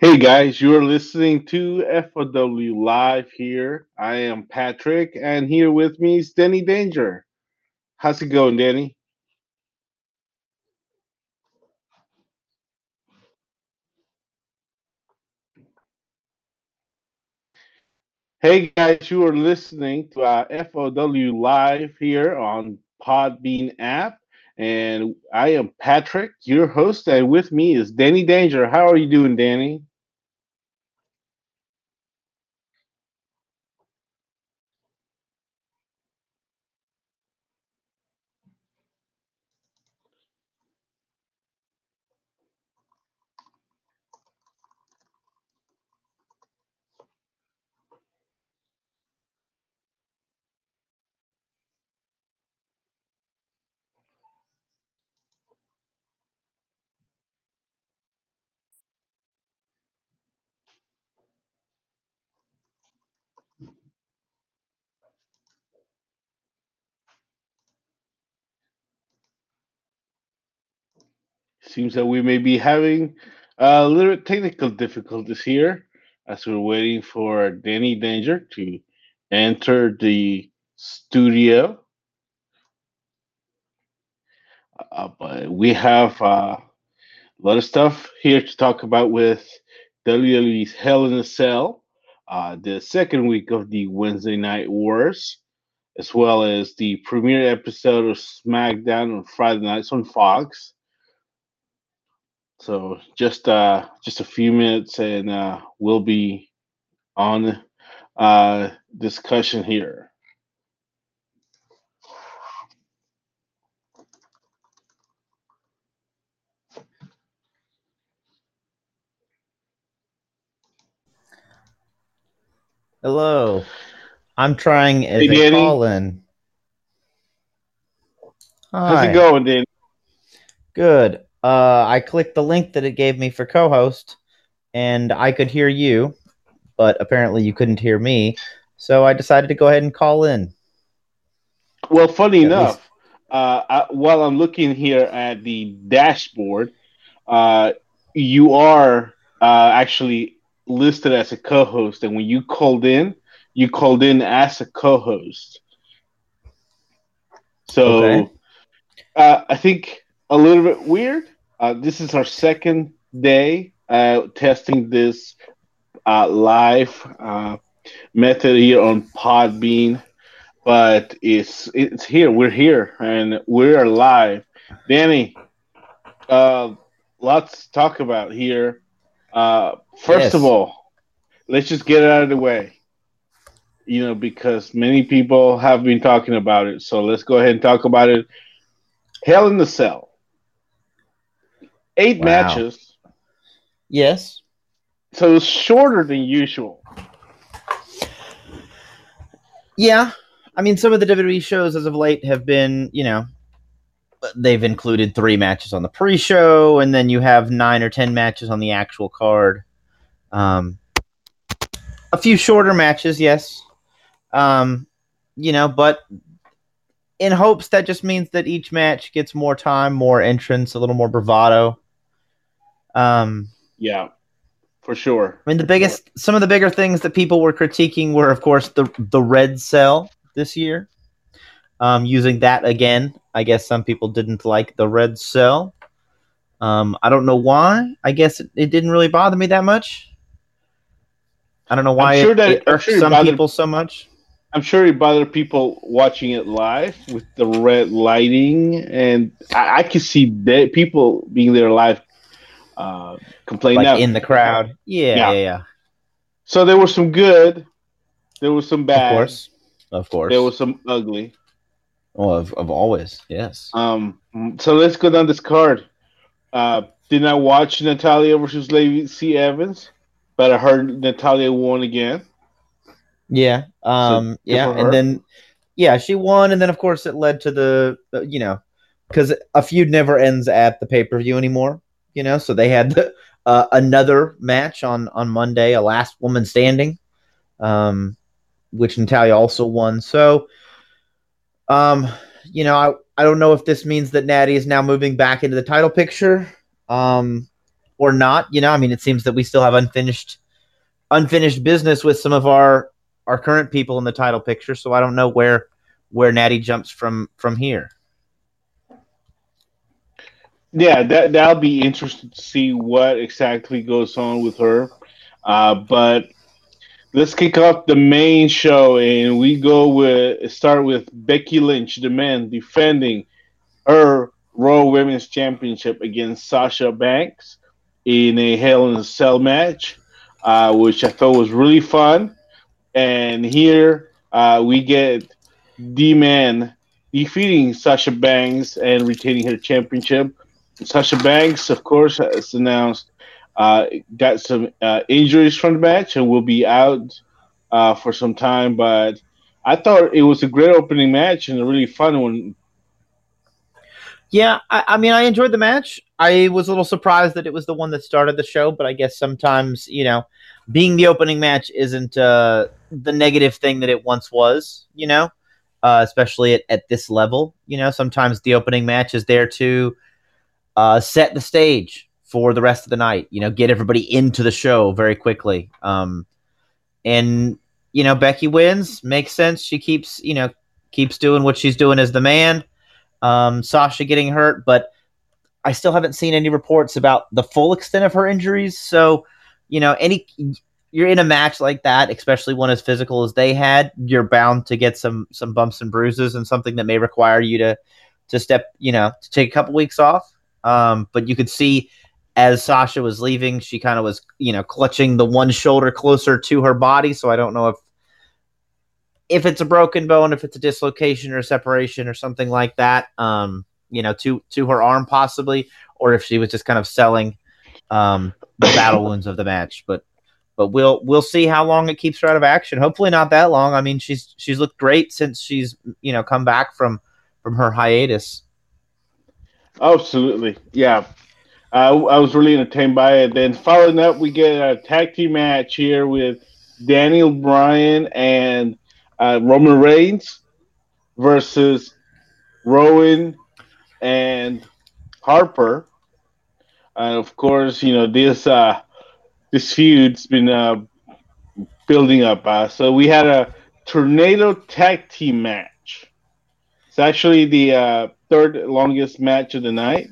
Hey guys, you're listening to FOW Live here. I am Patrick, and here with me is Danny Danger. How's it going, Danny? Hey guys, you are listening to uh, our FOW Live here on Podbean app, and I am Patrick, your host, and with me is Danny Danger. How are you doing, Danny? Seems that we may be having a little technical difficulties here as we're waiting for Danny Danger to enter the studio. Uh, but we have uh, a lot of stuff here to talk about with WWE's Hell in a Cell, uh, the second week of the Wednesday Night Wars, as well as the premiere episode of SmackDown on Friday nights on Fox. So just uh, just a few minutes, and uh, we'll be on uh, discussion here. Hello. I'm trying as Hey, a Danny. call in. How's it going, Dan? Good. Uh, I clicked the link that it gave me for co-host, and I could hear you, but apparently you couldn't hear me. So I decided to go ahead and call in. Well, funny At enough, uh, I, while I'm looking here at the dashboard, uh, you are uh, actually listed as a co-host, and when you called in, you called in as a co-host. So, Okay. uh, I think a little bit weird. Uh, this is our second day uh, testing this uh, live uh, method here on Podbean but it's it's here. We're here and we're live. Danny, uh, lots to talk about here. Uh, first Yes. of all, let's just get it out of the way. You know, because many people have been talking about it, so let's go ahead and talk about it. Hell in the Cell, eight Wow. matches, Yes. so it's shorter than usual. Yeah. I mean, some of the WWE shows as of late have been, you know, they've included three matches on the pre-show, and then you have nine or ten matches on the actual card. Um, a few shorter matches, yes. Um, you know, but in hopes that just means that each match gets more time, more entrance, a little more bravado. Um, Yeah, for sure. I mean, the biggest, some of the bigger things that people were critiquing were, of course, the the red cell this year. Um, using that again, I guess some people didn't like the red cell. Um, I don't know why. I guess it, it didn't really bother me that much. I don't know why sure it, that- it irks sure some bothered- people so much. I'm sure it bothered people watching it live with the red lighting, and I, I could see that people being there live uh, complaining. Like in the crowd. Yeah, Yeah. yeah, yeah. so there was some good, there was some bad, Of course. Of course. there was some ugly. oh, of, of always. Yes. Um, so let's go down this card. Uh, did not watch Natalya versus Lacey C Evans, but I heard Natalya won again. Yeah. Um. good yeah. And then, yeah, she won, and then of course it led to the, the you know, because a feud never ends at the pay per view anymore. You know, so they had the, uh, another match on on Monday, a last woman standing, um, which Natalya also won. So, um, you know, I I don't know if this means that Natty is now moving back into the title picture, um, or not. You know, I mean, it seems that we still have unfinished unfinished business with some of our our current people in the title picture. So I don't know where where Natty jumps from from here. Yeah, that that'll be interesting to see what exactly goes on with her. Uh, but let's kick off the main show, and we go with start with Becky Lynch, the man defending her Raw Women's Championship against Sasha Banks in a Hell in a Cell match, uh, which I thought was really fun. And here uh, we get D Man defeating Sasha Banks and retaining her championship. Sasha Banks, of course, has announced uh, got some uh, injuries from the match and will be out uh, for some time. But I thought it was a great opening match and a really fun one. Yeah, I, I, mean, I enjoyed the match. I was a little surprised that it was the one that started the show, but I guess sometimes, you know, being the opening match isn't uh, the negative thing that it once was, you know, uh, especially at, at this level. You know, sometimes the opening match is there to uh, set the stage for the rest of the night, you know, get everybody into the show very quickly. Um, and, you know, Becky wins, makes sense. She keeps, you know, keeps doing what she's doing as the man. Um, Sasha getting hurt, but I still haven't seen any reports about the full extent of her injuries. So, you know, any you're in a match like that, especially one as physical as they had, you're bound to get some some bumps and bruises and something that may require you to to step, you know, to take a couple weeks off. Um, but you could see as Sasha was leaving, she kind of was, you know, clutching the one shoulder closer to her body. So I don't know if if it's a broken bone, if it's a dislocation or a separation or something like that. Um, you know, to to her arm possibly, or if she was just kind of selling um, the battle wounds of the match. But but we'll we'll see how long it keeps her out of action. Hopefully not that long. I mean, she's she's looked great since she's you know come back from from her hiatus. Absolutely, yeah. Uh, I was really entertained by it. Then following up, we get a tag team match here with Daniel Bryan and uh, Roman Reigns versus Rowan and Harper. And of course, you know this uh, this feud's been uh, building up. Uh, so we had a tornado tag team match. It's actually the uh, third longest match of the night,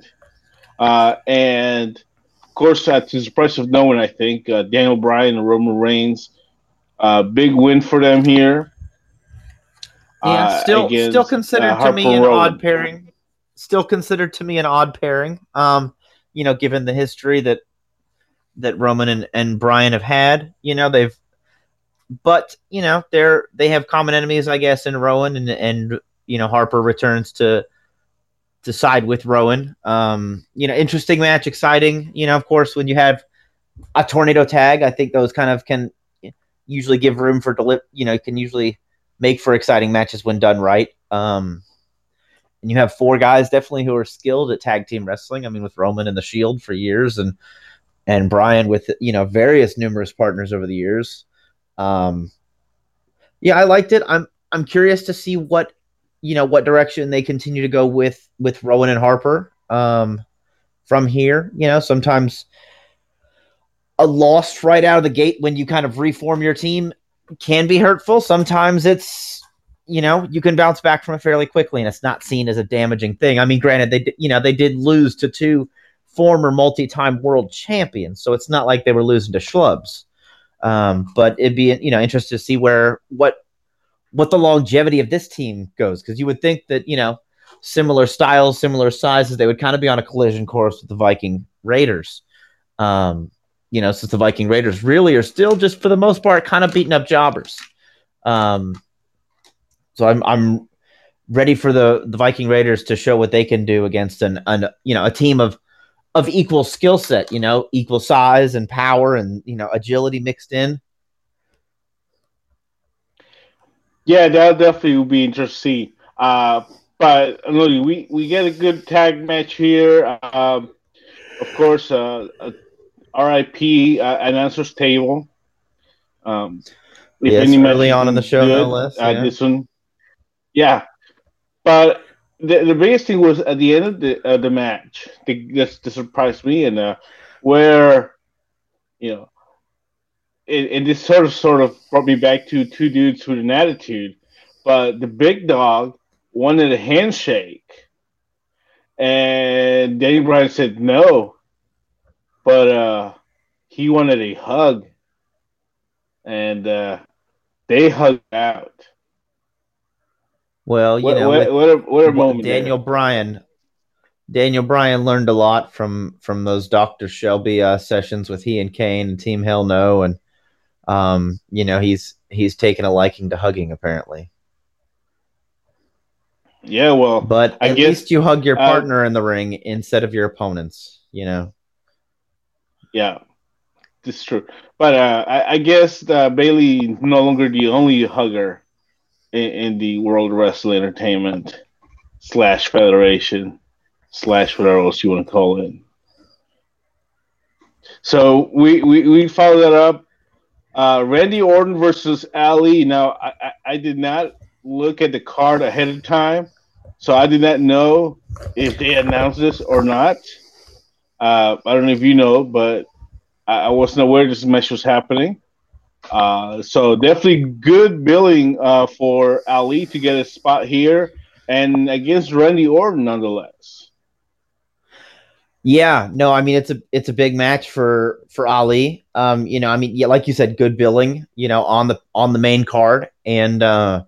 uh, and of course, uh, to the surprise of no one, I think uh, Daniel Bryan and Roman Reigns, uh, big win for them here. Yeah, still still considered to me an odd pairing still considered to me an odd pairing. Um, you know, given the history that that Roman and, and Bryan have had, you know, they've but, you know, they're they have common enemies, I guess, in Rowan and and you know, Harper returns to to side with Rowan. Um, you know, interesting match, exciting. You know, of course, when you have a tornado tag, I think those kind of can usually give room for deli- you know, can usually make for exciting matches when done right. Um, and you have four guys definitely who are skilled at tag team wrestling. I mean, with Roman and the Shield for years, and and Bryan with you know various numerous partners over the years. Um, yeah, I liked it. I'm I'm curious to see what you know what direction they continue to go with with Rowan and Harper um, from here. You know, sometimes a loss right out of the gate when you kind of reform your team can be hurtful. Sometimes it's you know, you can bounce back from it fairly quickly, and it's not seen as a damaging thing. I mean, granted, they you know they did lose to two former multi-time world champions, so it's not like they were losing to schlubs. Um, but it'd be you know interesting to see where what what the longevity of this team goes, because you would think that you know similar styles, similar sizes, they would kind of be on a collision course with the Viking Raiders. Um, you know, since the Viking Raiders really are still just for the most part kind of beating up jobbers. Um, so I'm I'm ready for the the Viking Raiders to show what they can do against an, an you know a team of of equal skill set, you know, equal size and power and you know agility mixed in. Yeah, that definitely will be interesting to see. Uh, but we we get a good tag match here. Um, of course, uh, RIP uh, announcers table. Um, if yes, any early on in the show, good, no less. Uh, yeah. This one yeah, but the, the biggest thing was at the end of the uh, the match. The, this, this surprised me, and uh, where you know, it, and this sort of sort of brought me back to two dudes with an attitude. But the big dog wanted a handshake, and Danny Bryan said no, but uh, he wanted a hug, and uh, they hugged out. Well, you What, know, what, what a, what a moment! Daniel there. Bryan. Daniel Bryan learned a lot from from those Doctor Shelby uh, sessions with he and Kane and Team Hell No, and um, you know he's he's taken a liking to hugging apparently. Yeah, well, But I at guess- least you hug your uh, partner in the ring instead of your opponents. You know. Yeah, this is true. But uh, I, I guess uh, Bayley is no longer the only hugger in, in the World Wrestling Entertainment slash Federation slash whatever else you want to call it. So we we, we follow that up. Uh, Randy Orton versus Ali. Now I, I, I did not look at the card ahead of time, so I did not know if they announced this or not. Uh, I don't know if you know, but I, I wasn't aware this match was happening. Uh, so definitely good billing uh, for Ali to get a spot here and against Randy Orton nonetheless. Yeah, no, I mean it's a it's a big match for for Ali. Um, you know, I mean, yeah, like you said, good billing, you know, on the on the main card, and uh,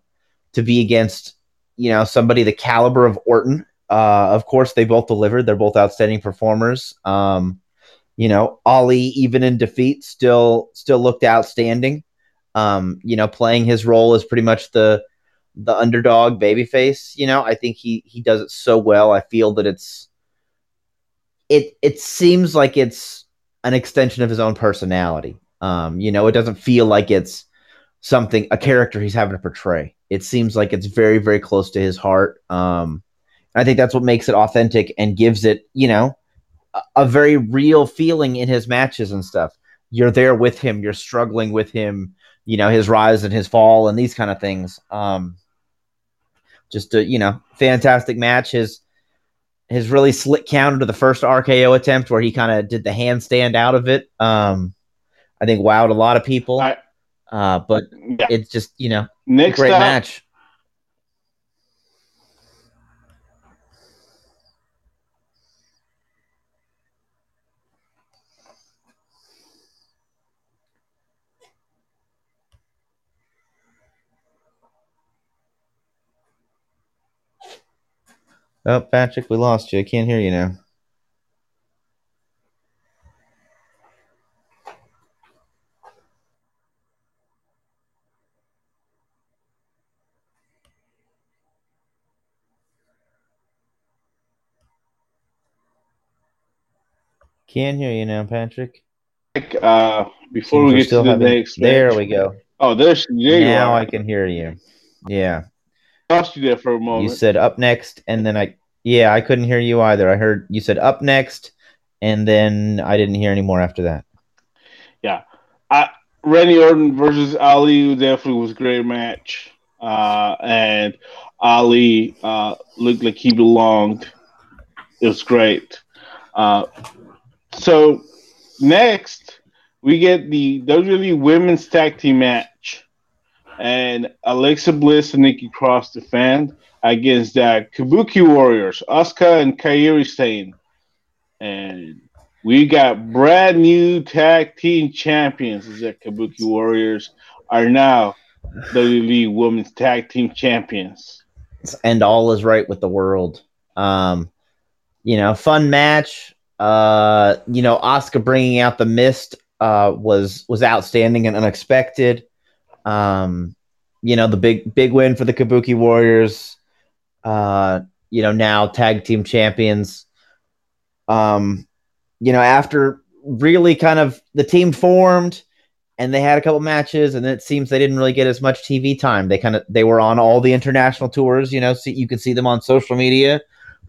to be against you know somebody the caliber of Orton. Uh, of course, they both delivered. They're both outstanding performers. Um, you know, Ali, even in defeat, still still looked outstanding. Um, you know, playing his role as pretty much the the underdog babyface. You know, I think he he does it so well. I feel that it's it it seems like it's an extension of his own personality. Um, you know, it doesn't feel like it's something a character he's having to portray. It seems like it's very very close to his heart. Um, I think that's what makes it authentic and gives it, you know, a, very real feeling in his matches and stuff. You're there with him. You're struggling with him. You know his rise and his fall and these kind of things. Um, just a you know fantastic match. His his really slick counter to the first RKO attempt where he kind of did the handstand out of it. Um, I think wowed a lot of people. I- uh, but Yeah. it's just you know Next great up, match. Oh, Patrick, we lost you. I can't hear you now. Can't hear you now, Patrick. uh, before Seems we get to the having- next, There we go. Oh, there's there you now. I can hear you. Yeah. Lost you there for a moment. You said up next, and then I, yeah, I couldn't hear you either. I heard you said up next, and then I didn't hear any more after that. Yeah, I, Randy Orton versus Ali definitely was a great match. Uh, and Ali uh, looked like he belonged. It was great. Uh, so next, we get the WWE Women's Tag Team match, and Alexa Bliss and Nikki Cross defend against the Kabuki Warriors, Asuka and Kairi Sane. And we got brand new tag team champions. Is that Kabuki Warriors are now WWE Women's Tag Team Champions. and all is right with the world. Um, you know, fun match. Uh, you know, Asuka bringing out the mist uh, was was outstanding and unexpected. Um, you know, the big big win for the Kabuki Warriors. Uh, you know, now tag team champions. Um, you know, after really kind of the team formed and they had a couple matches and it seems they didn't really get as much TV time. They kind of they were on all the international tours, you know, see you can see them on social media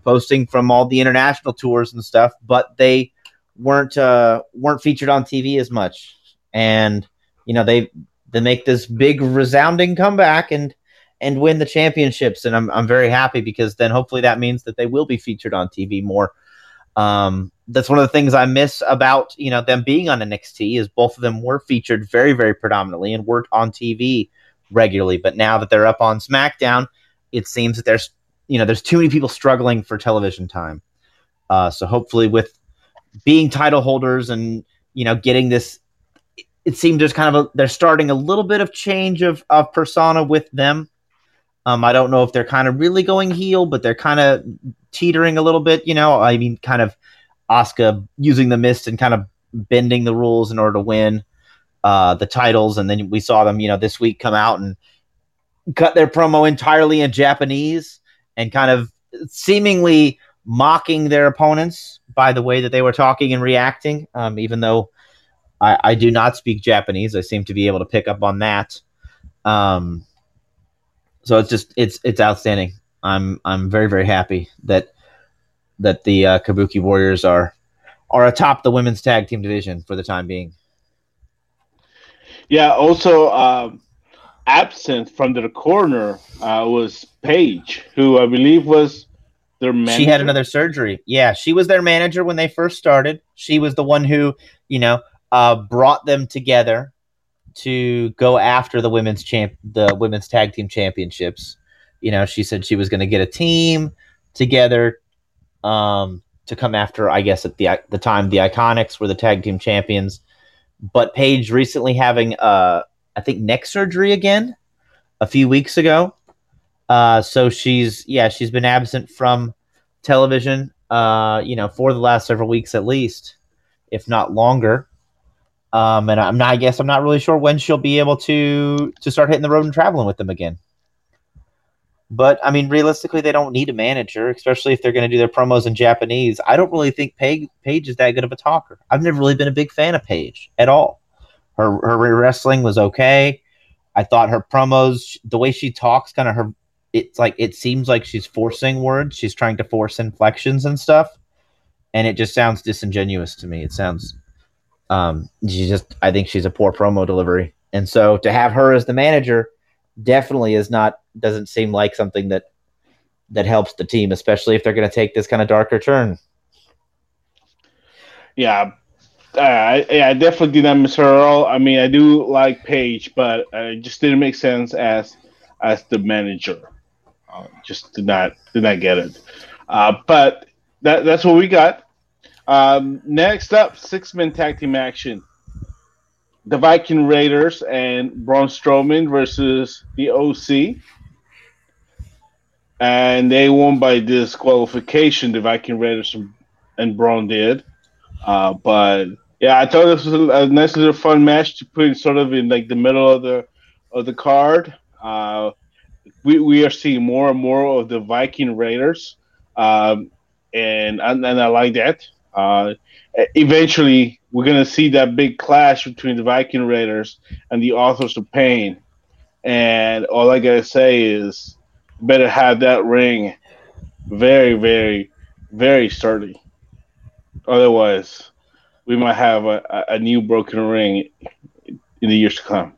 posting from all the international tours and stuff, but they weren't uh weren't featured on TV as much. And you know, they they make this big resounding comeback and and win the championships and I'm I'm very happy because then hopefully that means that they will be featured on TV more. Um, that's one of the things I miss about you know them being on NXT is both of them were featured very very predominantly and worked on TV regularly. But now that they're up on SmackDown, it seems that there's you know there's too many people struggling for television time. Uh, so hopefully with being title holders and you know getting this it seems there's kind of a they're starting a little bit of change of, of persona with them um, I don't know if they're kind of really going heel, but they're kind of teetering a little bit. You know, I mean, kind of Asuka using the mist and kind of bending the rules in order to win uh, the titles, and then we saw them, you know, this week come out and cut their promo entirely in Japanese and kind of seemingly mocking their opponents by the way that they were talking and reacting. Um, even though I, I, do not speak Japanese, I seem to be able to pick up on that. Um, so it's just it's it's outstanding. I'm I'm very very happy that that the uh, Kabuki Warriors are are atop the women's tag team division for the time being. Yeah. Also, um, absent from the corner uh, was Paige, who I believe was their manager. She had another surgery. Yeah, she was their manager when they first started. She was the one who you know uh, brought them together to go after the women's champ the women's tag team championships. You know, she said she was going to get a team together um, to come after. I guess at the the time the Iconics were the tag team champions, but Paige recently having uh, I think neck surgery again a few weeks ago. Uh, so she's yeah she's been absent from television. Uh, you know, for the last several weeks at least, if not longer. Um, and I'm not, I guess I'm not really sure when she'll be able to to start hitting the road and traveling with them again. But I mean, realistically, they don't need a manager, especially if they're going to do their promos in Japanese. I don't really think Paige, Paige is that good of a talker. I've never really been a big fan of Paige at all. Her her wrestling was okay. I thought her promos, the way she talks, kind of her, it's like it seems like she's forcing words. She's trying to force inflections and stuff, and it just sounds disingenuous to me. It sounds um, she just, I think she's a poor promo delivery, and so to have her as the manager definitely is not doesn't seem like something that that helps the team, especially if they're going to take this kind of darker turn. Yeah, uh, I, I definitely did not miss her at all. I mean, I do like Paige, but it just didn't make sense as as the manager. Uh, just did not did not get it. Uh, but that that's what we got. Um, next up, six man tag team action. The Viking Raiders and Braun Strowman versus the OC. And they won by disqualification, the Viking Raiders and Braun did. Uh, but yeah, I thought this was a, nice little fun match to put sort of in like the middle of the of the card. Uh, we, we are seeing more and more of the Viking Raiders, um, and and I like that. Uh, eventually, we're going to see that big clash between the Viking Raiders and the Authors of Pain. And all I got to say is, better have that ring very, very, very sturdy. Otherwise, we might have a, a new broken ring in the years to come.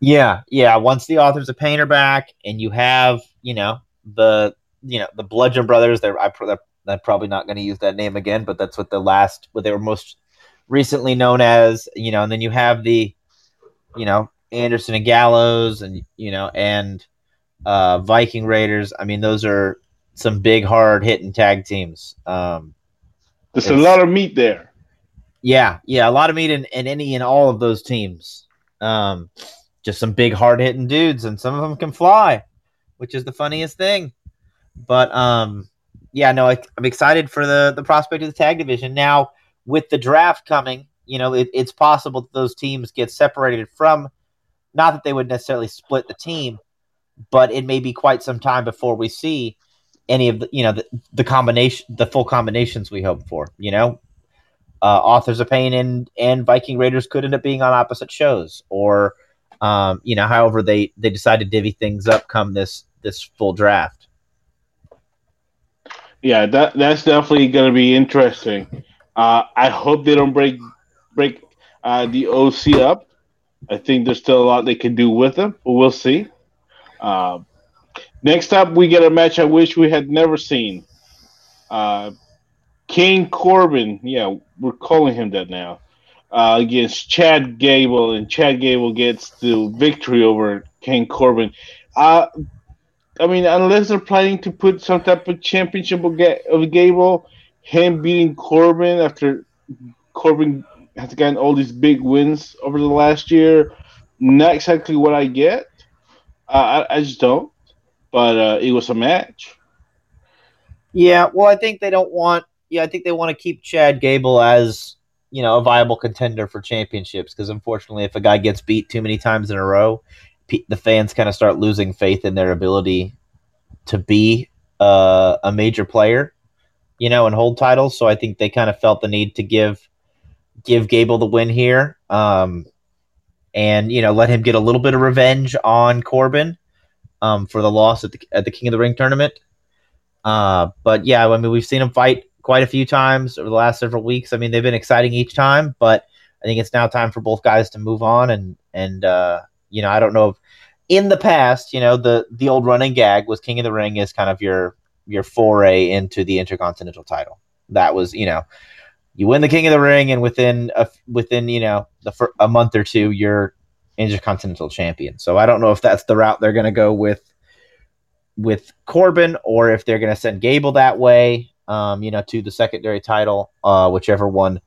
Yeah, yeah. Once the authors of pain are back, and you have, you know, the you know the Bludgeon Brothers, they're, they're I'm probably not going to use that name again, but that's what the last, what they were most recently known as, you know, and then you have the, you know, Anderson and Gallows and, you know, and uh, Viking Raiders. I mean, those are some big, hard hitting tag teams. Um, There's a lot of meat there. Yeah. Yeah. A lot of meat in, in any and all of those teams. Um, just some big, hard hitting dudes, and some of them can fly, which is the funniest thing. But, um, yeah, no, I, am excited for the the prospect of the tag division. Now, with the draft coming, you know, it, it's possible that those teams get separated from. Not that they would necessarily split the team, but it may be quite some time before we see any of the you know the, the combination the full combinations we hope for you know uh, authors of pain and and viking raiders could end up being on opposite shows or um, you know however they they decide to divvy things up come this this full draft yeah, that that's definitely to be interesting. Uh, I hope they don't break break uh, the OC up. I think there's still a lot they can do with them, we'll see. Uh, next up, we get a match I wish we had never seen. Uh, King Corbin, yeah, we're calling him that now, uh, against Chad Gable, and Chad Gable gets the victory over King Corbin. I mean, unless they're planning to put some type of championship of, of Gable, him beating Corbin after Corbin has gotten all these big wins over the last year, not exactly what I get. Uh, I, I, just don't. But uh, it was a match. Yeah, well, I think they don't want. Yeah, I think they want to keep Chad Gable as you know a viable contender for championships because unfortunately, if a guy gets beat too many times in a row, the fans kind of start losing faith in their ability to be uh, a major player, you know, and hold titles. So I think they kind of felt the need to give give Gable the win here, um, and you know, let him get a little bit of revenge on Corbin um, for the loss at the at the King of the Ring tournament. Uh, but yeah, I mean, we've seen him fight quite a few times over the last several weeks. I mean, they've been exciting each time, but I think it's now time for both guys to move on and and uh, you know, I don't know if in the past, you know, the the old running gag was King of the Ring is kind of your your foray into the Intercontinental title. That was, you know, you win the King of the Ring, and within a within you know the a month or two, you're Intercontinental champion. So I don't know if that's the route they're going to go with with Corbin, or if they're going to send Gable that way. Um, you know, to the secondary title, uh, whichever one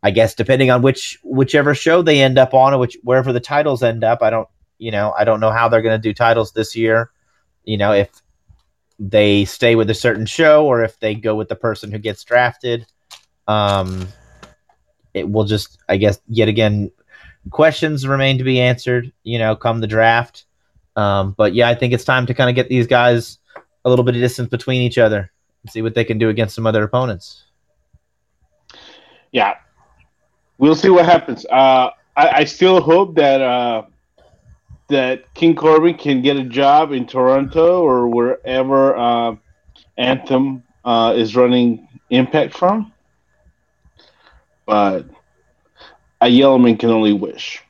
I guess depending on which whichever show they end up on, or which wherever the titles end up, I don't you know I don't know how they're going to do titles this year. You know if they stay with a certain show or if they go with the person who gets drafted. Um, it will just I guess yet again questions remain to be answered. You know, come the draft. Um, but yeah, I think it's time to kind of get these guys a little bit of distance between each other and see what they can do against some other opponents. Yeah, we'll see what happens. Uh, I, I, still hope that uh, that King Corbin can get a job in Toronto or wherever uh, Anthem uh, is running Impact from. But a Yellowman can only wish.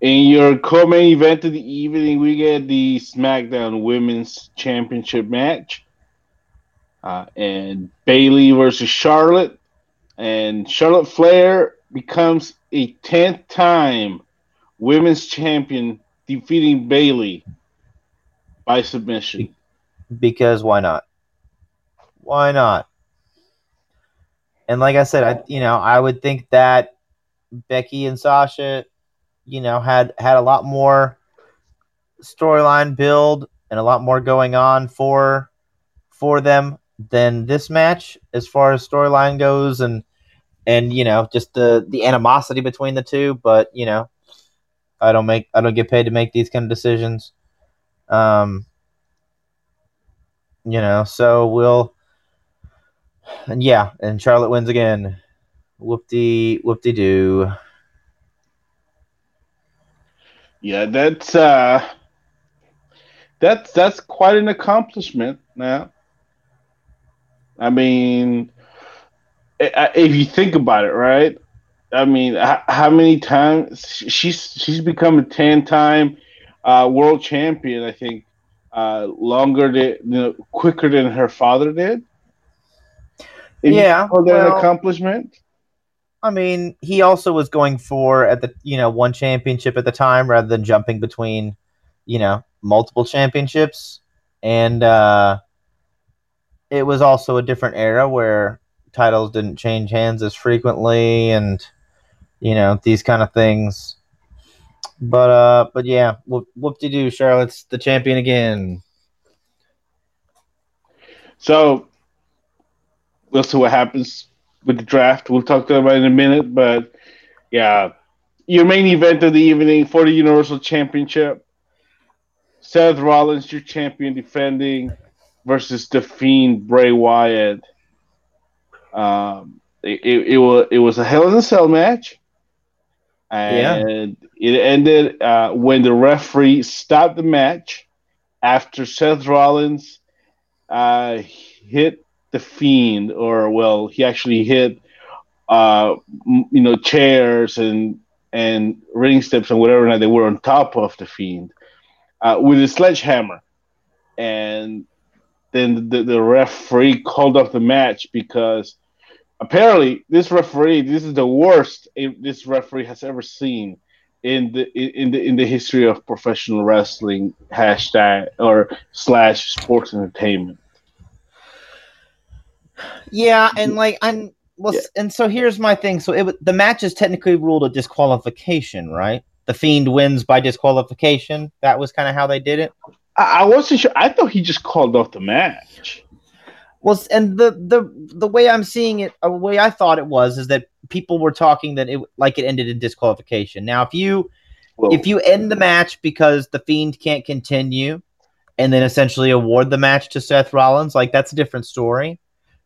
In your co-main event of the evening, we get the SmackDown Women's Championship match, uh, and Bayley versus Charlotte and Charlotte Flair becomes a tenth time women's champion, defeating Bayley by submission. Because why not? Why not? And like I said, I you know I would think that Becky and Sasha, you know, had had a lot more storyline build and a lot more going on for for them than this match as far as storyline goes and and you know just the the animosity between the two but you know i don't make i don't get paid to make these kind of decisions. Um you know so we'll and yeah and charlotte wins again. Whoop-de whoop-de-doo. Yeah that's uh that's that's quite an accomplishment now I mean, if you think about it, right? I mean, how many times she's she's become a ten time uh, world champion? I think uh, longer than you know, quicker than her father did. Yeah, well, an accomplishment. I mean, he also was going for at the you know one championship at the time rather than jumping between you know multiple championships, and uh, it was also a different era where titles didn't change hands as frequently and you know these kind of things. But uh but yeah whoop, whoop de doo charlotte's the champion again. So we'll see what happens with the draft. We'll talk to about it in a minute but yeah. Your main event of the evening for the universal championship. Seth rollins your champion defending versus the Fiend Bray Wyatt. Um, it, it, it was it was a Hell in a Cell match, and yeah. it ended uh, when the referee stopped the match after Seth Rollins uh, hit the Fiend, or well, he actually hit uh, you know chairs and and ring steps and whatever they were on top of the Fiend uh, with a sledgehammer, and then the, the referee called off the match because apparently this referee this is the worst this referee has ever seen in the in the in the history of professional wrestling hashtag or slash sports entertainment. Yeah, and like I'm well, yeah. and so here's my thing. So it the match is technically ruled a disqualification, right? The fiend wins by disqualification. That was kind of how they did it. I, I wasn't sure. I thought he just called off the match. Well, and the the the way I'm seeing it, the way I thought it was, is that people were talking that it like it ended in disqualification. Now, if you Whoa. if you end the match because the fiend can't continue, and then essentially award the match to Seth Rollins, like that's a different story.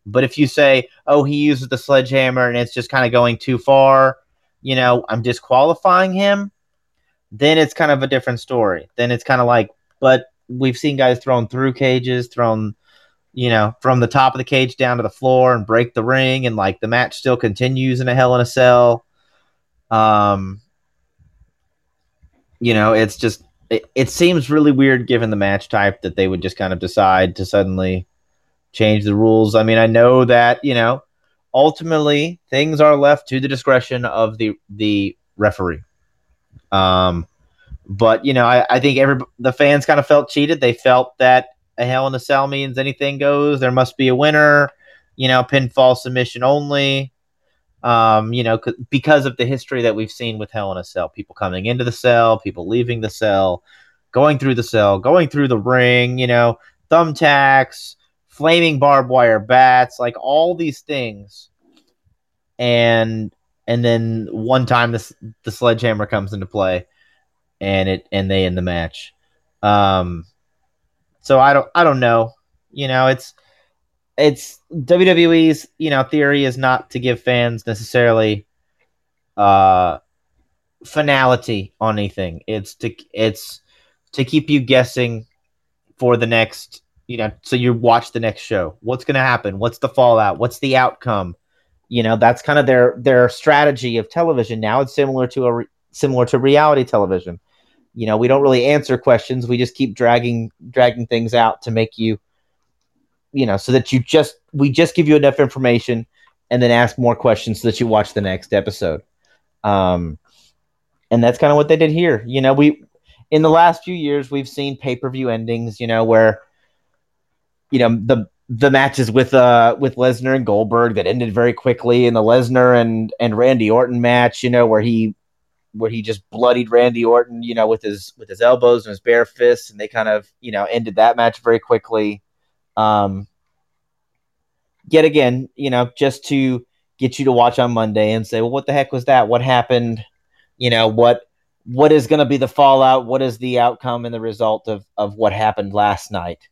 But if you say, oh, he uses the sledgehammer and it's just kind of going too far, you know, I'm disqualifying him, then it's kind of a different story. Then it's kind of like, but we've seen guys thrown through cages, thrown, you know, from the top of the cage down to the floor and break the ring, and like the match still continues in a Hell in a Cell. Um, you know, it's just it, it seems really weird given the match type that they would just kind of decide to suddenly change the rules. I mean, I know that you know ultimately things are left to the discretion of the the referee. Um, but you know, I, I think every the fans kind of felt cheated. They felt that a Hell in a Cell means anything goes. There must be a winner. You know, pinfall submission only. Um, you know, c- because of the history that we've seen with Hell in a Cell, people coming into the cell, people leaving the cell, going through the cell, going through the ring. You know, thumbtacks, flaming barbed wire bats, like all these things. And and then one time this the sledgehammer comes into play and it and they end the match. Um so I don't I don't know. You know, it's it's WWE's, you know, theory is not to give fans necessarily uh finality on anything. It's to it's to keep you guessing for the next you know, so you watch the next show. What's going to happen? What's the fallout? What's the outcome? You know, that's kind of their their strategy of television. Now it's similar to a re- similar to reality television. You know, we don't really answer questions. We just keep dragging dragging things out to make you you know, so that you just we just give you enough information and then ask more questions so that you watch the next episode. Um and that's kind of what they did here. You know, we in the last few years we've seen pay-per-view endings, you know, where you know the the matches with uh with Lesnar and Goldberg that ended very quickly, and the Lesnar and and Randy Orton match, you know, where he where he just bloodied Randy Orton, you know, with his with his elbows and his bare fists, and they kind of you know ended that match very quickly. Um, yet again, you know, just to get you to watch on Monday and say, well, what the heck was that? What happened? You know, what what is going to be the fallout? What is the outcome and the result of of what happened last night?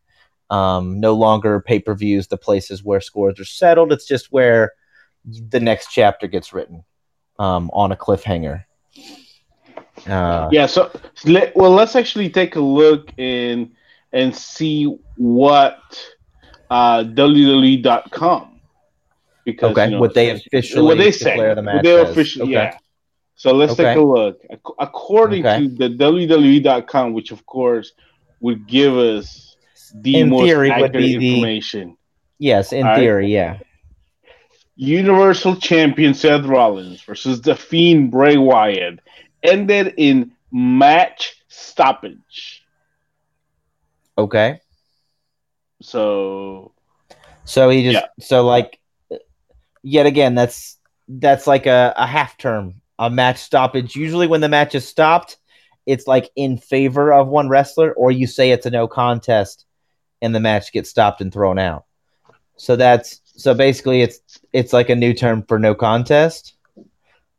Um, no longer pay per views, the places where scores are settled. It's just where the next chapter gets written um, on a cliffhanger. Uh, yeah. So, well, let's actually take a look in and see what uh, WWE.com because okay, you know, what they officially what they say, the match what they officially, okay. yeah. So let's okay. take a look. According okay. to the WWE.com, which of course would give us the in most theory accurate be information. The, yes, in All theory, right? yeah. Universal Champion Seth Rollins versus the Fiend Bray Wyatt ended in match stoppage. Okay. So. So he just yeah. so like, yet again that's that's like a, a half term a match stoppage. Usually when the match is stopped, it's like in favor of one wrestler, or you say it's a no contest and the match gets stopped and thrown out. So that's so basically it's it's like a new term for no contest.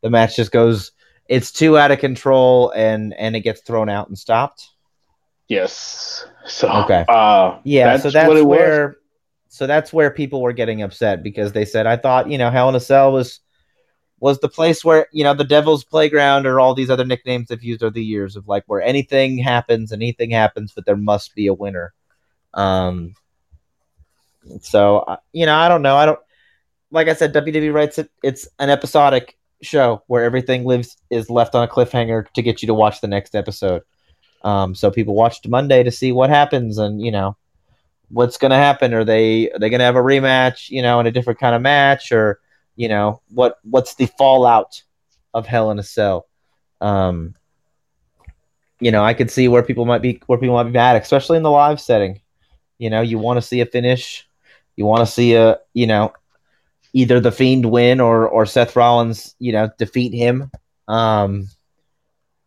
The match just goes it's too out of control and and it gets thrown out and stopped. Yes. So okay. Uh, yeah. That's so that's where was. so that's where people were getting upset because they said I thought you know Hell in a Cell was was the place where you know the Devil's Playground or all these other nicknames they've used over the years of like where anything happens, anything happens, but there must be a winner. Um, so uh, you know, I don't know. I don't like I said. WWE writes it. It's an episodic show where everything lives is left on a cliffhanger to get you to watch the next episode. Um, so people watched Monday to see what happens, and you know, what's going to happen? Are they are they going to have a rematch? You know, in a different kind of match, or you know, what what's the fallout of Hell in a Cell? Um, you know, I could see where people might be where people might be mad, especially in the live setting. You know, you want to see a finish, you want to see a you know either the Fiend win or or Seth Rollins you know defeat him. Um,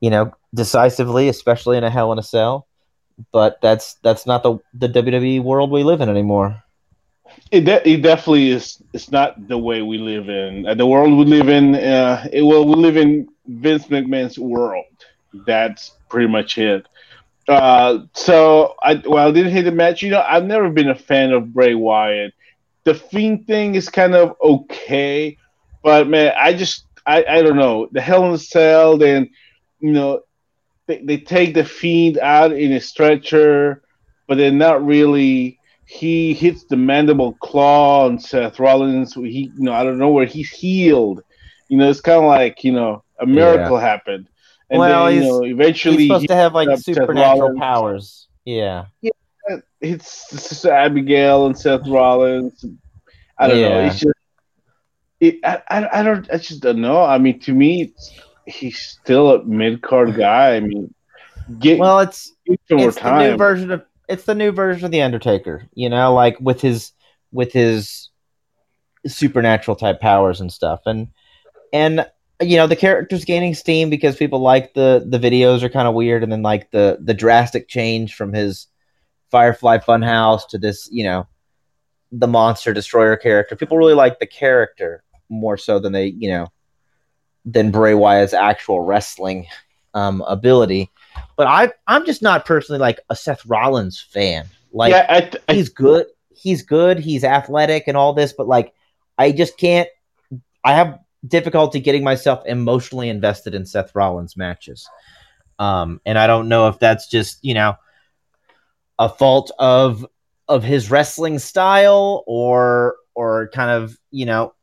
you know, decisively, especially in a Hell in a Cell. But that's that's not the the WWE world we live in anymore. It, de- it definitely is. It's not the way we live in uh, the world we live in. Uh, it, well, we live in Vince McMahon's world. That's pretty much it. Uh, so I well, I didn't hate the match. You know, I've never been a fan of Bray Wyatt. The Fiend thing is kind of okay, but man, I just I, I don't know the Hell in a Cell. Then you know they, they take the Fiend out in a stretcher, but they're not really. He hits the mandible claw on Seth Rollins. He you know I don't know where he's healed. You know, it's kind of like you know a miracle yeah. happened. And well, then, you know, eventually he's supposed he to have like supernatural powers. Yeah. Yeah. It's, it's Abigail and Seth Rollins. I don't yeah. know. It's just, it, I, I, I don't, I just don't know. I mean, to me, he's still a mid card guy. I mean, get well, it's it's the new version of it's the new version of the Undertaker. You know, like with his with his supernatural type powers and stuff, and and you know the character's gaining steam because people like the the videos are kind of weird, and then like the the drastic change from his Firefly Funhouse to this, you know, the monster destroyer character. People really like the character more so than they, you know, than Bray Wyatt's actual wrestling um, ability. But I I'm just not personally like a Seth Rollins fan. Like yeah, I, I, he's good, he's good, he's athletic and all this, but like I just can't. I have difficulty getting myself emotionally invested in Seth Rollins matches. Um, and I don't know if that's just, you know, a fault of of his wrestling style or or kind of, you know,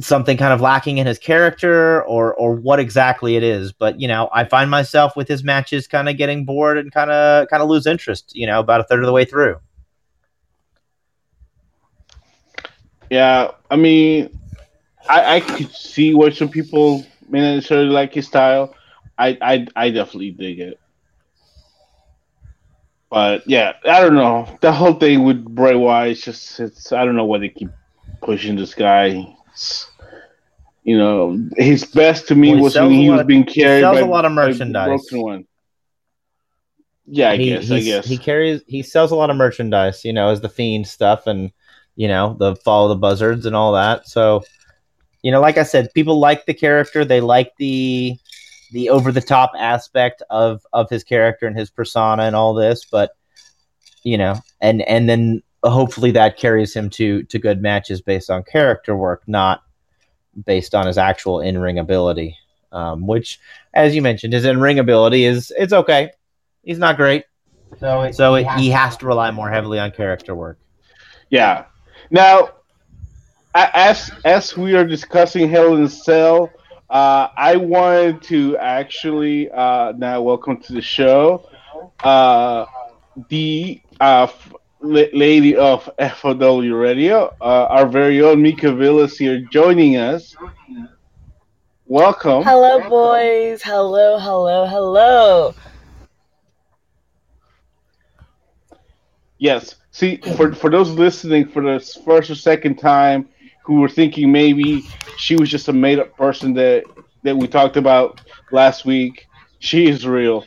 something kind of lacking in his character or or what exactly it is. But, you know, I find myself with his matches kind of getting bored and kind of kind of lose interest, you know, about a third of the way through. Yeah, I mean, I, I could see why some people may not necessarily like his style. I, I I definitely dig it. But yeah, I don't know. The whole thing with Bray Wyatt is just it's I don't know why they keep pushing this guy. It's, you know, his best to me well, was when he was of, being carried. He sells by, a lot of merchandise. Broken one. Yeah, I he, guess. I guess he carries. He sells a lot of merchandise. You know, as the fiend stuff and you know the follow the buzzards and all that. So you know, like I said, people like the character. They like the the over the top aspect of of his character and his persona and all this. But you know, and and then hopefully that carries him to to good matches based on character work, not based on his actual in ring ability. Um, which, as you mentioned, his in ring ability is it's okay. He's not great, so it, so it, he, has, he has to rely more heavily on character work. Yeah. Now, as as we are discussing Hell in a Cell, uh, I wanted to actually uh, now welcome to the show uh, the uh, lady of FOW Radio, uh, our very own Mika Villas here joining us. Welcome. Hello, boys. Hello, hello, hello. Yes. See, for for those listening for the first or second time, who were thinking maybe she was just a made up person that that we talked about last week. She is real.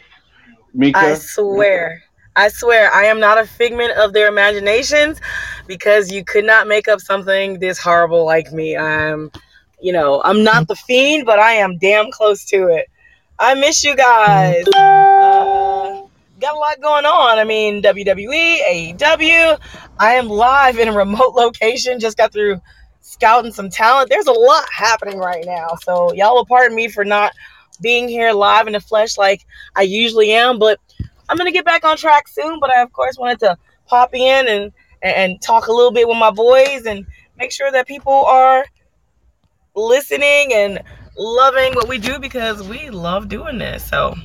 Mika. I swear. I swear I am not a figment of their imaginations because you could not make up something this horrible like me. I'm you know, I'm not the fiend, but I am damn close to it. I miss you guys. Uh, got a lot going on. I mean, WWE, AEW. I am live in a remote location. Just got through scouting some talent. There's a lot happening right now. So y'all will pardon me for not being here live in the flesh like I usually am, but I'm gonna get back on track soon. But I of course wanted to pop in and and talk a little bit with my boys and make sure that people are listening and loving what we do because we love doing this. So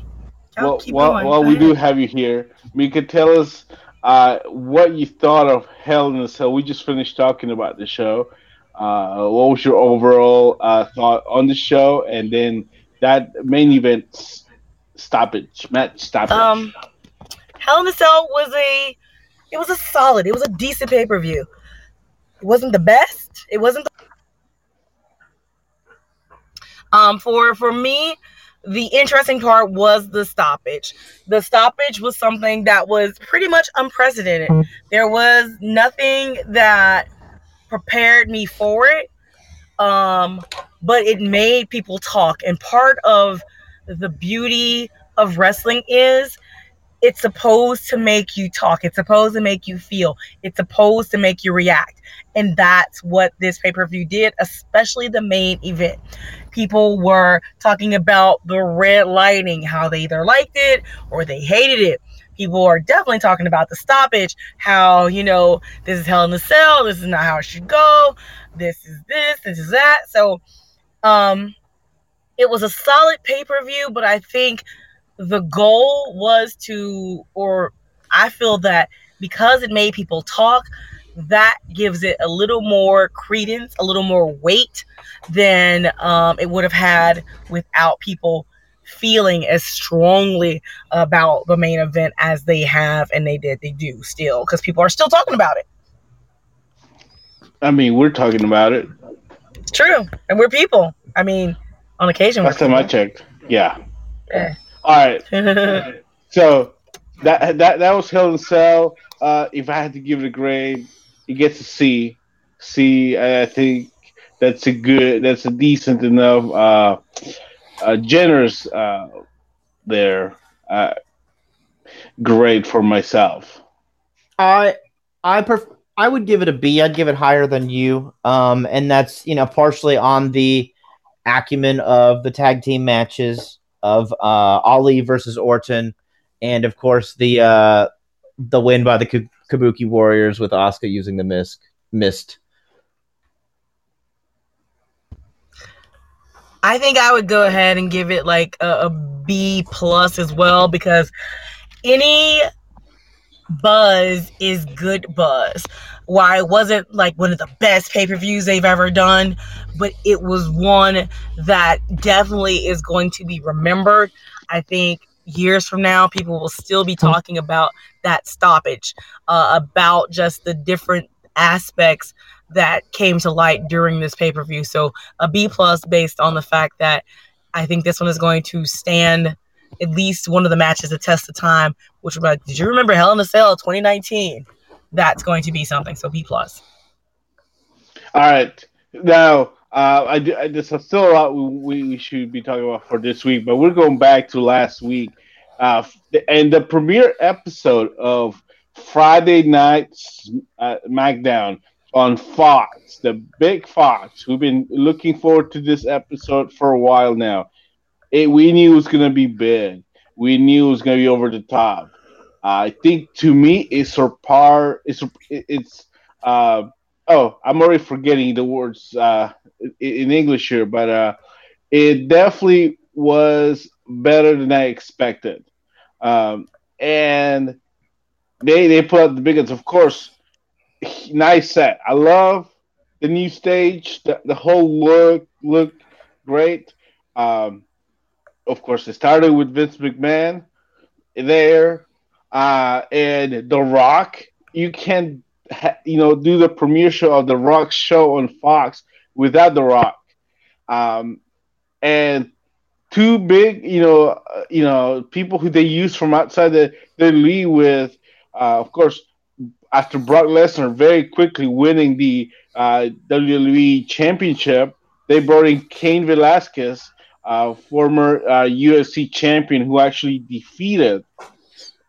well, well, well we do have you here. We could tell us uh, what you thought of Hell in a Cell. We just finished talking about the show. Uh, what was your overall uh, thought on the show, and then that main event stoppage match stoppage? Um, Hell in a Cell was a it was a solid, it was a decent pay per view. It wasn't the best. It wasn't. The- um, for for me, the interesting part was the stoppage. The stoppage was something that was pretty much unprecedented. There was nothing that prepared me for it. Um, but it made people talk. And part of the beauty of wrestling is it's supposed to make you talk. It's supposed to make you feel. It's supposed to make you react. And that's what this pay per view did, especially the main event. People were talking about the red lighting, how they either liked it or they hated it. People are definitely talking about the stoppage, how, you know, this is hell in the cell, this is not how it should go, this is this, this is that. So, um, it was a solid pay per view, but I think the goal was to, or I feel that because it made people talk, that gives it a little more credence, a little more weight than um, it would have had without people feeling as strongly about the main event as they have and they did they do still because people are still talking about it i mean we're talking about it it's true and we're people i mean on occasion last time i checked yeah, yeah. All right. so that that that was Hell in Cell. Uh, if I had to give it a grade, it gets a C. C. I think that's a good. That's a decent enough. Uh, uh generous. Uh, there. Uh, for myself. I I pref- I would give it a B. I'd give it higher than you. Um, and that's you know partially on the acumen of the tag team matches of uh, Ali versus Orton, and of course the uh, the win by the Kabuki Warriors with Asuka using the mist. Mist. I think I would go ahead and give it like a, a B plus as well because any buzz is good buzz. Why it wasn't like one of the best pay per views they've ever done, but it was one that definitely is going to be remembered. I think years from now, people will still be talking about that stoppage, uh, about just the different aspects that came to light during this pay per view. So a B plus based on the fact that I think this one is going to stand at least one of the matches to test the time, which be like, did you remember Hell in a Cell 2019? That's going to be something. So B plus. All right. Now, uh, I, I, there's still a lot we, we should be talking about for this week, but we're going back to last week. Uh, and the premiere episode of Friday Night uh, SmackDown on Fox, the big Fox. We've been looking forward to this episode for a while now it, we knew it was going to be big. We knew it was going to be over the top. Uh, I think to me, it's surpar. It's it's. Uh, oh, I'm already forgetting the words uh, in English here, but uh, it definitely was better than I expected. Um, and they they put out the biggest, of course. Nice set. I love the new stage. The, the whole look looked great. Um, of course, it started with Vince McMahon there, uh, and The Rock. You can, ha- you know, do the premiere show of The Rock show on Fox without The Rock, um, and two big, you know, uh, you know, people who they use from outside the, the league with, uh, of course, after Brock Lesnar very quickly winning the uh, WWE Championship, they brought in Cain Velasquez uh, former uh, UFC champion who actually defeated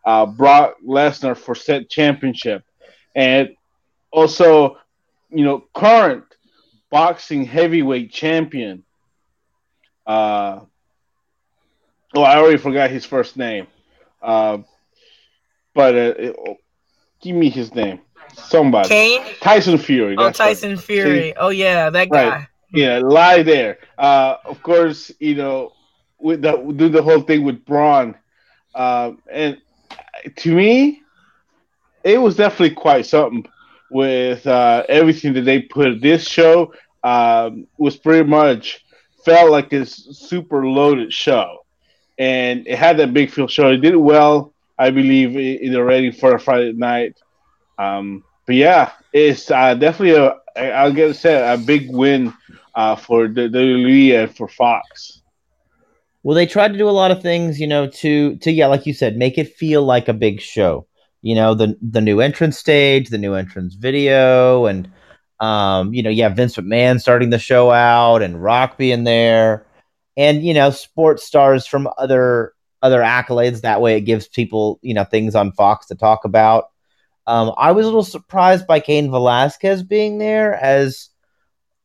uh, Brock Lesnar for said championship, and also, you know, current boxing heavyweight champion. Uh, oh, I already forgot his first name, uh, but give me his name. Somebody. Kane? Tyson Fury. Oh, Tyson right. Fury. See? Oh yeah, that guy. Right yeah, lie there. Uh, of course, you know, with the do the whole thing with Braun, uh, and to me, it was definitely quite something with uh, everything that they put. This show um, was pretty much felt like a super loaded show, and it had that big field show. It did well, I believe, the rating for a Friday night. Um, but yeah, it's uh, definitely a I'll get say a big win uh, for the WWE and for Fox. Well, they tried to do a lot of things, you know, to to yeah, like you said, make it feel like a big show. You know, the the new entrance stage, the new entrance video, and um, you know, yeah, Vince McMahon starting the show out, and Rock being there, and you know, sports stars from other other accolades. That way, it gives people you know things on Fox to talk about. Um, I was a little surprised by Cain Velasquez being there, as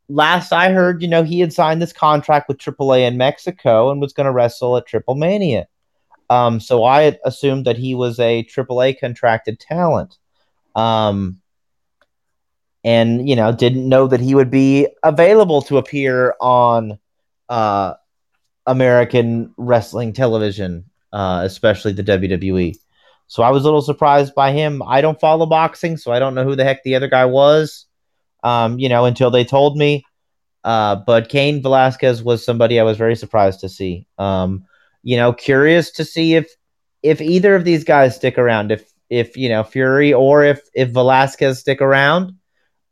last I heard, you know, he had signed this contract with AAA in Mexico and was going to wrestle at Triple Mania. Um, so I assumed that he was a AAA contracted talent. Um, and, you know, didn't know that he would be available to appear on uh, American wrestling television, uh, especially the WWE. So I was a little surprised by him. I don't follow boxing, so I don't know who the heck the other guy was um, you know, until they told me. Uh, but Cain Velasquez was somebody I was very surprised to see. Um, you know, curious to see if if either of these guys stick around, if if you know Fury or if if Velasquez stick around,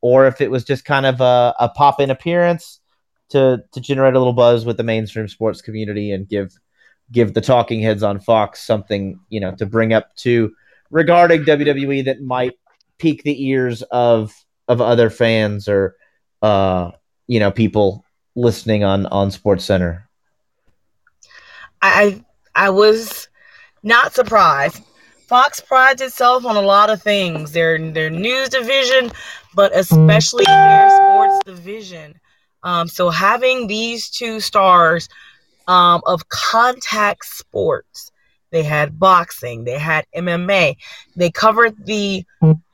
or if it was just kind of a, a pop in appearance to to generate a little buzz with the mainstream sports community and give give the talking heads on Fox something you know to bring up to regarding WWE that might pique the ears of of other fans or uh, you know people listening on on Sports Center? I I was not surprised. Fox prides itself on a lot of things. Their their news division, but especially their sports division. Um, so having these two stars um, of contact sports they had boxing, they had MMA. They covered the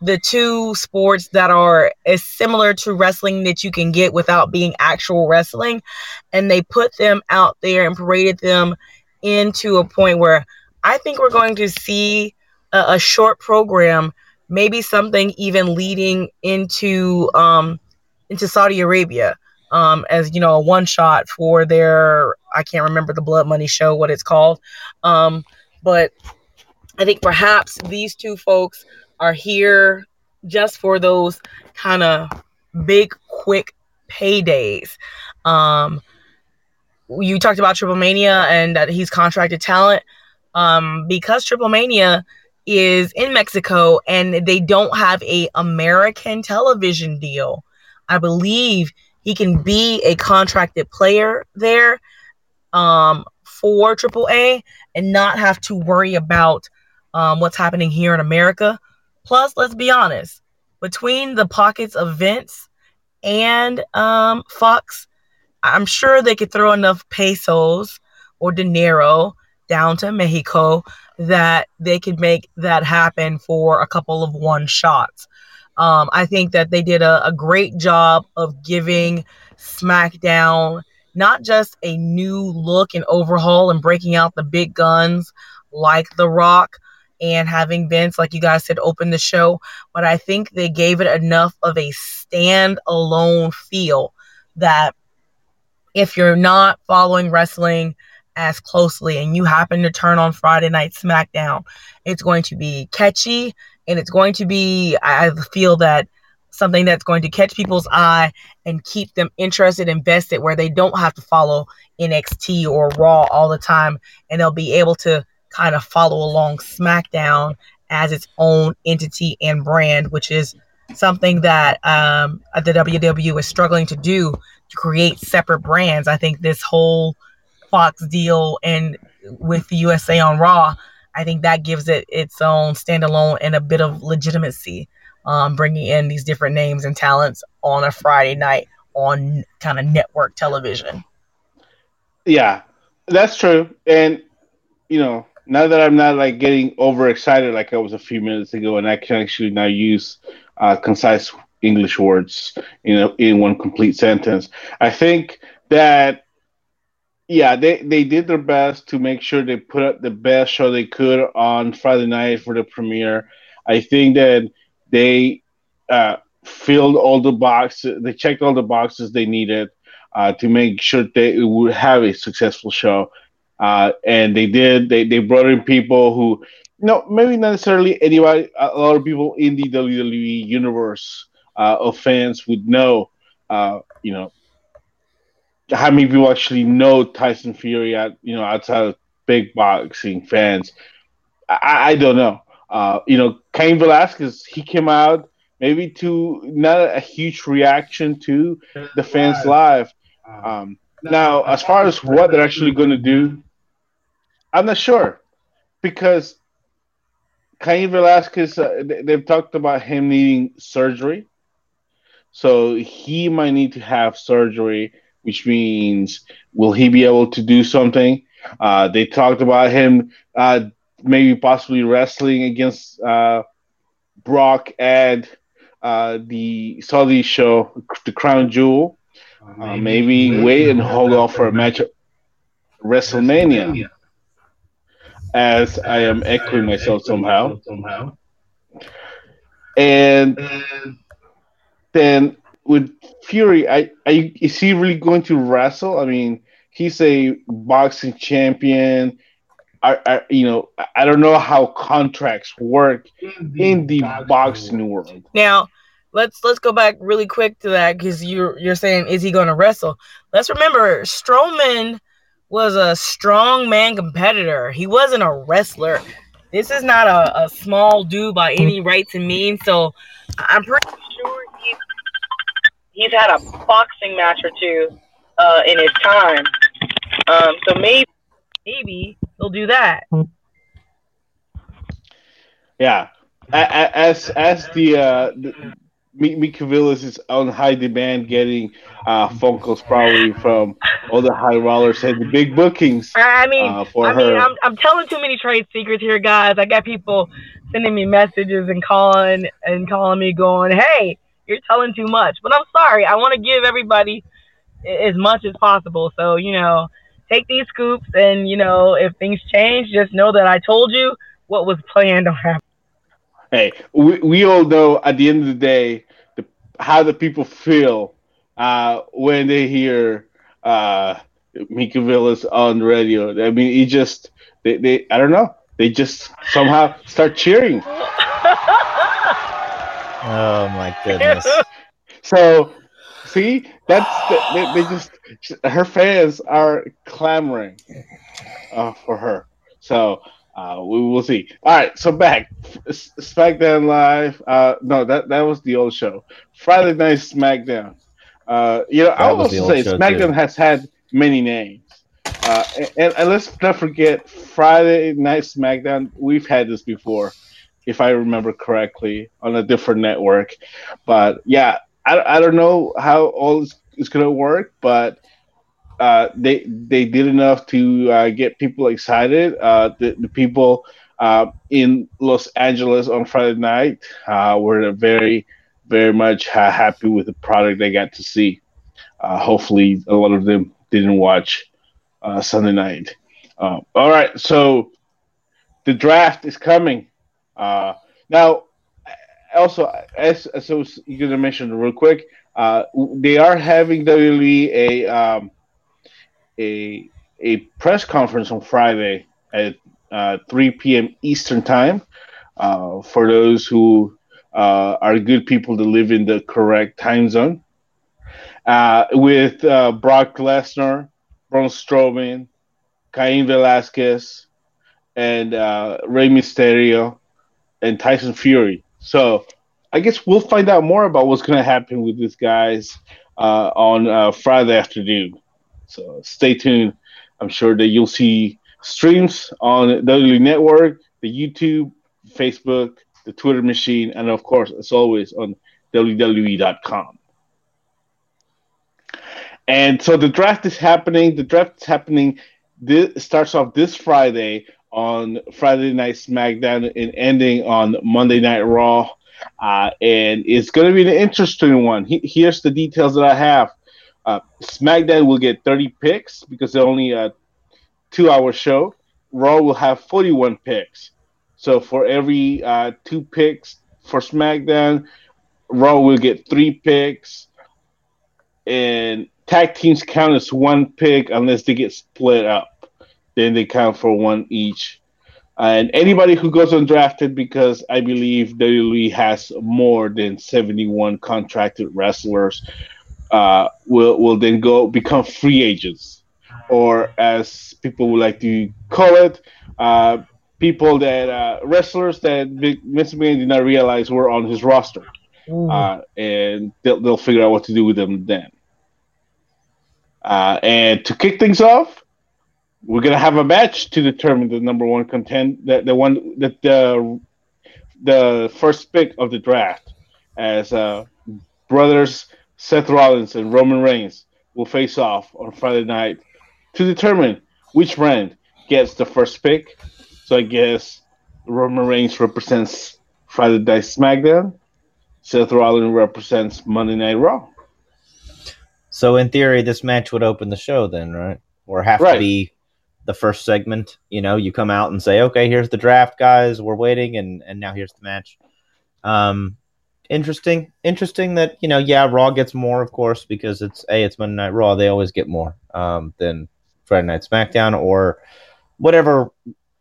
the two sports that are as similar to wrestling that you can get without being actual wrestling and they put them out there and paraded them into a point where I think we're going to see a, a short program, maybe something even leading into um into Saudi Arabia. Um, as you know, a one shot for their I can't remember the Blood Money show, what it's called. Um, but I think perhaps these two folks are here just for those kind of big, quick paydays. Um, you talked about Triple Mania and that he's contracted talent. Um, because Triple Mania is in Mexico and they don't have a American television deal. I believe he can be a contracted player there. Um, for AAA and not have to worry about um, what's happening here in America. Plus, let's be honest, between the pockets of Vince and um, Fox, I'm sure they could throw enough pesos or dinero down to Mexico that they could make that happen for a couple of one shots. Um, I think that they did a, a great job of giving SmackDown not just a new look and overhaul and breaking out the big guns like The Rock and having Vince, like you guys said, open the show, but I think they gave it enough of a stand-alone feel that if you're not following wrestling as closely and you happen to turn on Friday Night SmackDown, it's going to be catchy and it's going to be, I feel that something that's going to catch people's eye and keep them interested, invested, where they don't have to follow NXT or Raw all the time, and they'll be able to kind of follow along SmackDown as its own entity and brand, which is something that um, the WWE is struggling to do to create separate brands. I think this whole Fox deal and with the USA on Raw, I think that gives it its own standalone and a bit of legitimacy um, bringing in these different names and talents on a Friday night on kind of network television. Yeah, that's true. And, you know, now that I'm not like getting overexcited like I was a few minutes ago, and I can actually now use uh, concise English words, you know, in one complete sentence, I think that yeah, they, they did their best to make sure they put up the best show they could on Friday night for the premiere. I think that they uh, filled all the boxes, they checked all the boxes they needed uh, to make sure they would have a successful show. Uh, and they did. They, they brought in people who, you know, maybe not necessarily anybody, a lot of people in the WWE universe uh, of fans would know, uh, you know, how many people actually know Tyson Fury at, you know, outside of big boxing fans. I, I don't know. Uh, you know, Cain Velasquez, he came out maybe to not a huge reaction to the fans live. Um, now, as far as what they're actually going to do, I'm not sure because Cain Velasquez, uh, they've talked about him needing surgery. So he might need to have surgery, which means will he be able to do something? Uh, they talked about him uh, maybe possibly wrestling against uh, Brock at uh, the Saudi show, the Crown Jewel. Uh, maybe wait and hold off for a match at WrestleMania as I am echoing myself somehow. somehow. And then with Fury, I, I is he really going to wrestle? I mean, he's a boxing champion. I, I you know I don't know how contracts work mm-hmm. in the, in the boxing, boxing world. Now, let's let's go back really quick to that because you're you're saying is he going to wrestle? Let's remember Strowman was a strong man competitor. He wasn't a wrestler. This is not a, a small dude by any rights and means. So I'm pretty sure he's he's had a boxing match or two uh, in his time. Um, so maybe maybe he'll do that. Yeah, as as the, uh, the Mika Villas is on high demand, getting uh, phone calls probably from all the high rollers and the big bookings. I mean, uh, for I her. mean, I'm, I'm telling too many trade secrets here, guys. I got people sending me messages and calling and calling me, going, "Hey, you're telling too much." But I'm sorry. I want to give everybody as much as possible. So you know, take these scoops, and you know, if things change, just know that I told you what was planned to happen. Hey, we, we all know at the end of the day how the people feel uh, when they hear uh, Mika Villas on the radio. I mean, it just they, they I don't know. They just somehow start cheering. oh my goodness! So, see, that's the, they, they just her fans are clamoring uh, for her. So uh, we will see. All right, so back SmackDown Live. Uh, no, that that was the old show. Friday Night SmackDown. Uh, you know, that I also say SmackDown too. has had many names. Uh, and, and, let's not forget Friday Night SmackDown. We've had this before, if I remember correctly, on a different network. But yeah, I, I don't know how all this is going to work, but uh, they they did enough to uh, get people excited. Uh, the, the people uh, in Los Angeles on Friday night uh, were very very much happy with the product they got to see. hopefully, a lot of them didn't watch Sunday night. all right, so the draft is coming now. Also, as, as I was going to mention real quick, they are having WWE a um, a a press conference on Friday at uh, 3 p.m. Eastern time uh, for those who uh, are good people to live in the correct time zone. Uh, with uh, Brock Lesnar, Braun Strowman, Cain Velasquez, and uh, Rey Mysterio, and Tyson Fury. So I guess we'll find out more about what's going to happen with these guys uh, on uh, Friday afternoon. So stay tuned. I'm sure that you'll see streams on WWE Network, the YouTube, Facebook, the Twitter machine, and of course, as always, on WWE.com. And so the draft is happening. The draft is happening. This starts off this Friday on Friday Night SmackDown and ending on Monday Night Raw. Uh, and it's going to be an interesting one. He, here's the details that I have. Uh, SmackDown will get 30 picks because they're only a two hour show. Raw will have 41 picks. So for every uh, two picks for SmackDown, Raw will get three picks, and tag teams count as one pick unless they get split up. Then they count for one each. And anybody who goes undrafted, because I believe WWE has more than 71 contracted wrestlers, uh, will will then go become free agents, or as people would like to call it, uh, people that uh, wrestlers that Vince McMahon did not realize were on his roster, uh, and they'll they'll figure out what to do with them then. Uh, and to kick things off, we're gonna have a match to determine the number one contend that the one that the the first pick of the draft as uh, brothers Seth Rollins and Roman Reigns will face off on Friday night to determine which brand gets the first pick. So I guess Roman Reigns represents Friday Night SmackDown. Seth Rollins represents Monday Night Raw. So in theory, this match would open the show then, right? Or have right. to be the first segment. You know, you come out and say, "Okay, here's the draft, guys. We're waiting, and and now here's the match." Um, interesting, interesting that you know, yeah, Raw gets more, of course, because it's a it's Monday Night Raw. They always get more um, than Friday Night SmackDown or whatever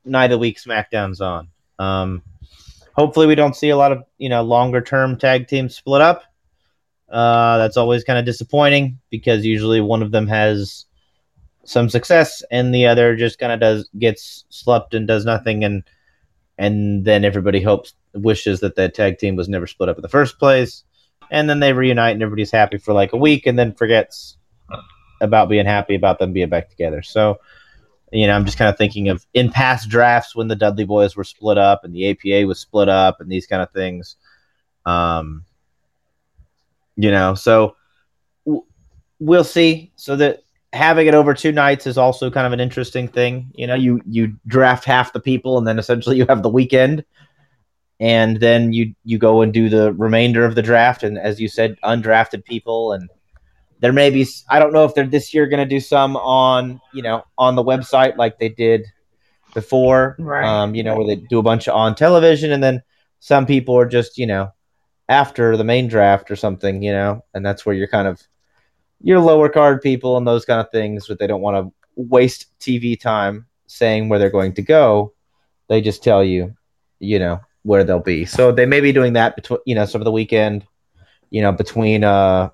night of the week SmackDown's on. Um, hopefully, we don't see a lot of you know longer term tag teams split up. Uh, that's always kind of disappointing because usually one of them has some success and the other just kind of does gets slept and does nothing and and then everybody hopes wishes that that tag team was never split up in the first place. And then they reunite and everybody's happy for like a week and then forgets about being happy about them being back together. So you know i'm just kind of thinking of in past drafts when the dudley boys were split up and the apa was split up and these kind of things. Um you know so w- we'll see. So that having it over two nights is also kind of an interesting thing. You know you you draft half the people and then essentially you have the weekend. And then you you go and do the remainder of the draft. And as you said undrafted people. And there may be i don't know if they're this year going to do some on you know on the website like they did before. Right. um you know where they do a bunch on television and then some people are just you know after the main draft or something, you know, and that's where you're kind of your lower card people and those kind of things, but they don't want to waste TV time saying where they're going to go. They just tell you, you know, where they'll be. So they may be doing that between, you know, some of the weekend, you know, between uh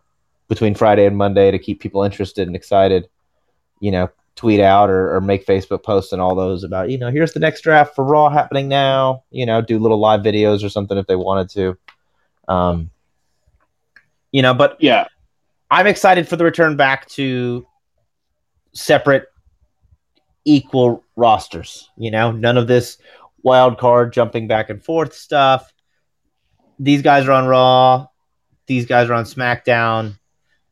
between Friday and Monday to keep people interested and excited. You know, tweet out or, or make Facebook posts and all those about, you know, here's the next draft for Raw happening now. You know, do little live videos or something if they wanted to. Um, you know, but yeah, I'm excited for the return back to separate, equal rosters. You know, none of this wild card jumping back and forth stuff. These guys are on Raw. These guys are on SmackDown.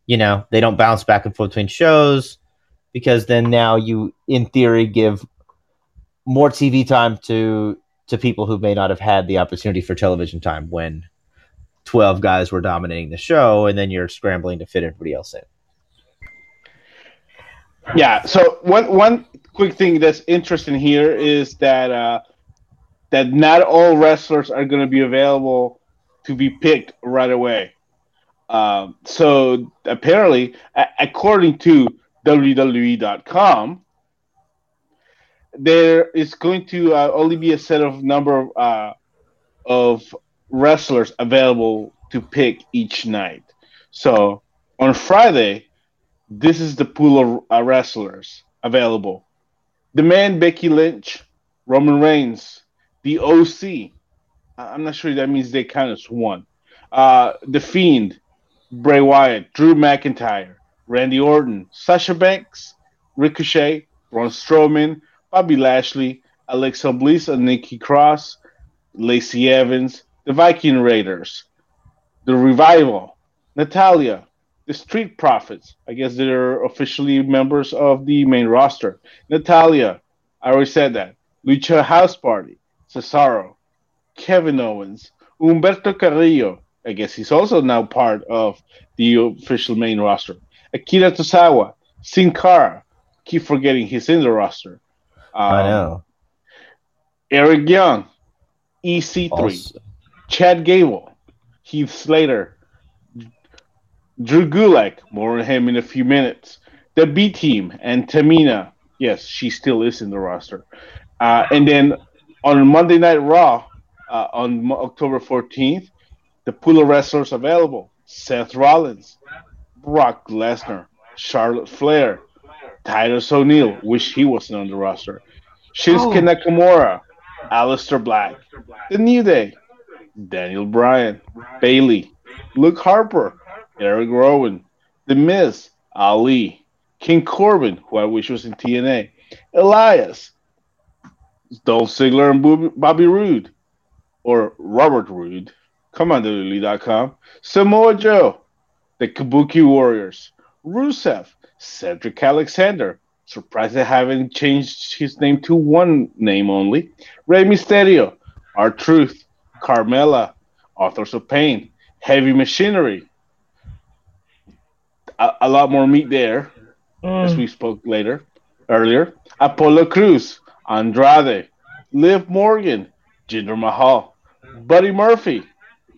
You know, they don't bounce back and forth between shows because then now you, in theory, give more TV time to to people who may not have had the opportunity for television time when 12 guys were dominating the show and then you're scrambling to fit everybody else in. Yeah so one one quick thing that's interesting here is that uh that not all wrestlers are going to be available to be picked right away. Um, so apparently a- according to wwe.com there is going to uh, only be a set of number of, uh, of wrestlers available to pick each night. So on Friday, this is the pool of uh, wrestlers available. The man Becky Lynch, Roman Reigns, the OC. I'm not sure that means they count as one. Uh, the Fiend, Bray Wyatt, Drew McIntyre, Randy Orton, Sasha Banks, Ricochet, Braun Strowman, Bobby Lashley, Alexa Bliss, and Nikki Cross, Lacey Evans, the Viking Raiders, the Revival, Natalya, the Street Profits. I guess they're officially members of the main roster. Natalya, I already said that. Lucha House Party, Cesaro, Kevin Owens, Humberto Carrillo. I guess he's also now part of the official main roster. Akira Tozawa, Sin Cara. Keep forgetting he's in the roster. Um, I know. Eric Young, EC3, also. Chad Gable, Heath Slater, Drew Gulak, more on him in a few minutes. The B team and Tamina, yes, she still is in the roster. Uh, and then on Monday Night Raw uh, on October 14th, the pool of wrestlers available Seth Rollins, Brock Lesnar, Charlotte Flair, Titus O'Neil, wish he wasn't on the roster, Shinsuke oh. Nakamura, Aleister Black, The New Day, Daniel Bryan, Bayley, Luke Harper, Eric Rowan, The Miz, Ali, King Corbin, who I wish was in TNA, Elias, Dolph Ziggler and Bobby Roode, or Robert Roode, CommanderLily.com, Samoa Joe, the Kabuki Warriors, Rusev, Cedric Alexander, surprised they haven't changed his name to one name only, Rey Mysterio, R-Truth, Carmella, Authors of Pain, Heavy Machinery. A, a lot more meat there, mm. as we spoke later, earlier. Apollo Crews, Andrade, Liv Morgan, Jinder Mahal, Buddy Murphy.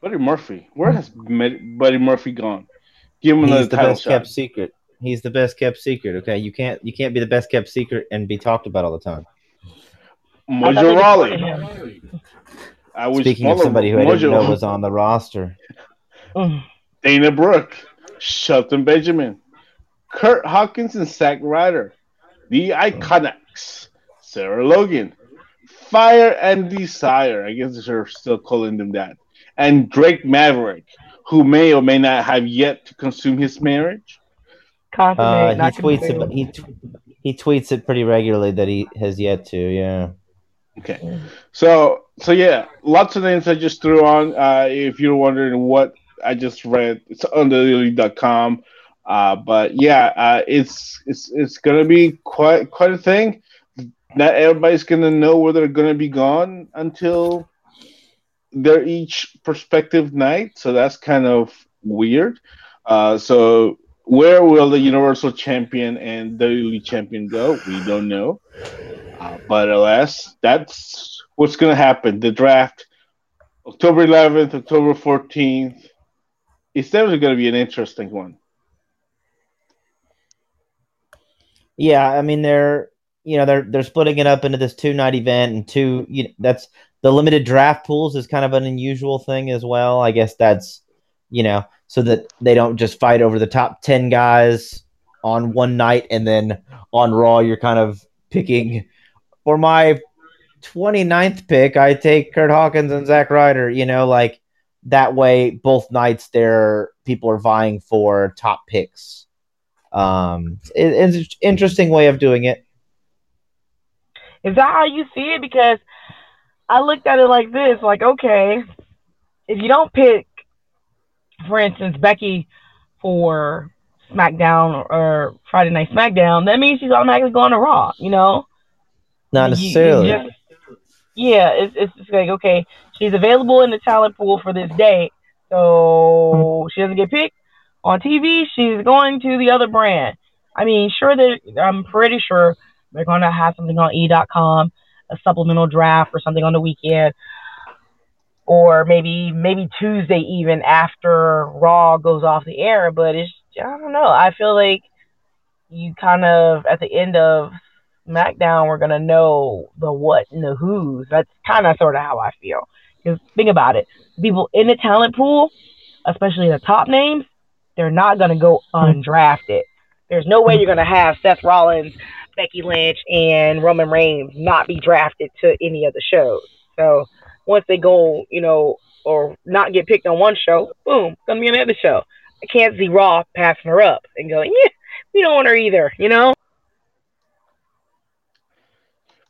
Buddy Murphy. Where has Buddy Murphy gone? Give him He's the best shot. kept secret. He's the best kept secret. Okay, you can't you can't be the best kept secret and be talked about all the time. Mojo Rawley. I was speaking of somebody who I didn't know was on the roster. Dana Brooke, Shelton Benjamin, Kurt Hawkins, and Zack Ryder, the Iconics, Sarah Logan, Fire and Desire. I guess they're still calling them that. And Drake Maverick, who may or may not have yet to consume his marriage. Uh, he tweets it. He, he tweets it pretty regularly that he has yet to. Yeah. Okay. So so yeah, lots of names I just threw on. Uh, if you're wondering what I just read, it's underlily.com. Uh, but yeah, uh, it's it's it's gonna be quite quite a thing not everybody's gonna know where they're gonna be gone until their each perspective night. So that's kind of weird. Uh, so where will the Universal Champion and WWE Champion go? We don't know. Uh, but alas, that's what's going to happen. The draft, October 11th, October 14th. It's definitely going to be an interesting one. Yeah, I mean they're you know they're they're splitting it up into this two night event and two you know, that's the limited draft pools is kind of an unusual thing as well i guess that's you know so that they don't just fight over the top 10 guys on one night and then on raw you're kind of picking for my 29th pick i take kurt hawkins and Zack Ryder you know like that way both nights there people are vying for top picks um it, it's an interesting way of doing it is that how you see it? Because I looked at it like this, like, okay, if you don't pick, for instance, Becky for SmackDown or Friday Night SmackDown, that means she's automatically going to Raw, you know? Not necessarily. You, you just, yeah, it's, it's just like, okay, she's available in the talent pool for this day, so she doesn't get picked on TV, she's going to the other brand. I mean, sure that I'm pretty sure they're going to have something on e.com, a supplemental draft or something on the weekend, or maybe maybe Tuesday even after Raw goes off the air. But it's I don't know. I feel like you kind of at the end of SmackDown, we're gonna know the what and the who's. That's kind of sort of how I feel. Because think about it, people in the talent pool, especially the top names, they're not gonna go hmm. undrafted. There's no way you're gonna hmm. have Seth Rollins Becky Lynch and Roman Reigns not be drafted to any of the shows. So once they go, you know, or not get picked on one show, boom, gonna be another show. I can't see Raw passing her up and going, yeah, we don't want her either, you know?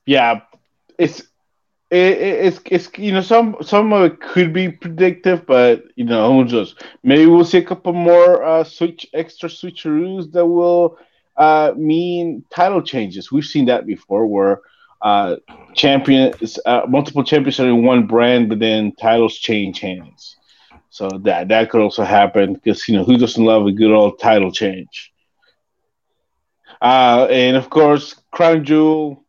Yeah, it's it, it's it's you know some some of it could be predictive, but you know who knows? Maybe we'll see a couple more uh, switch extra switcheroos that will uh, mean title changes. We've seen that before, where uh, champions, uh, multiple champions are in one brand, but then titles change hands. So that that could also happen because you know who doesn't love a good old title change? Uh, and of course, Crown Jewel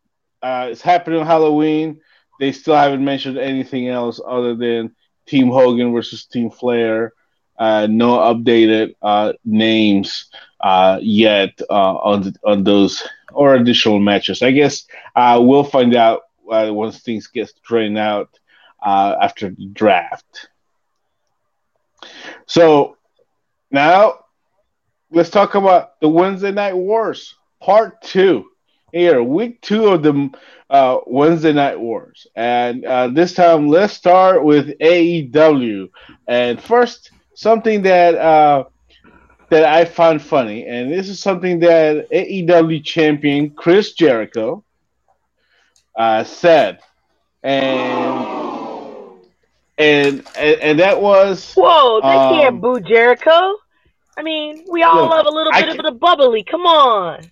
uh, is happening on Halloween. they still haven't mentioned anything else other than Team Hogan versus Team Flair. Uh, no updated uh, names uh, yet uh, on the, on those or additional matches. I guess uh, we'll find out once things get straightened out after the draft. So now let's talk about the Wednesday Night Wars Part Two. Here, week two of the uh, Wednesday Night Wars, and uh, this time let's start with AEW. And first, something that uh, that I found funny, and this is something that AEW champion Chris Jericho uh, said, and and and, and that was whoa, they um, can't boo Jericho. I mean, we all look, love a little bit of the bubbly. Come on.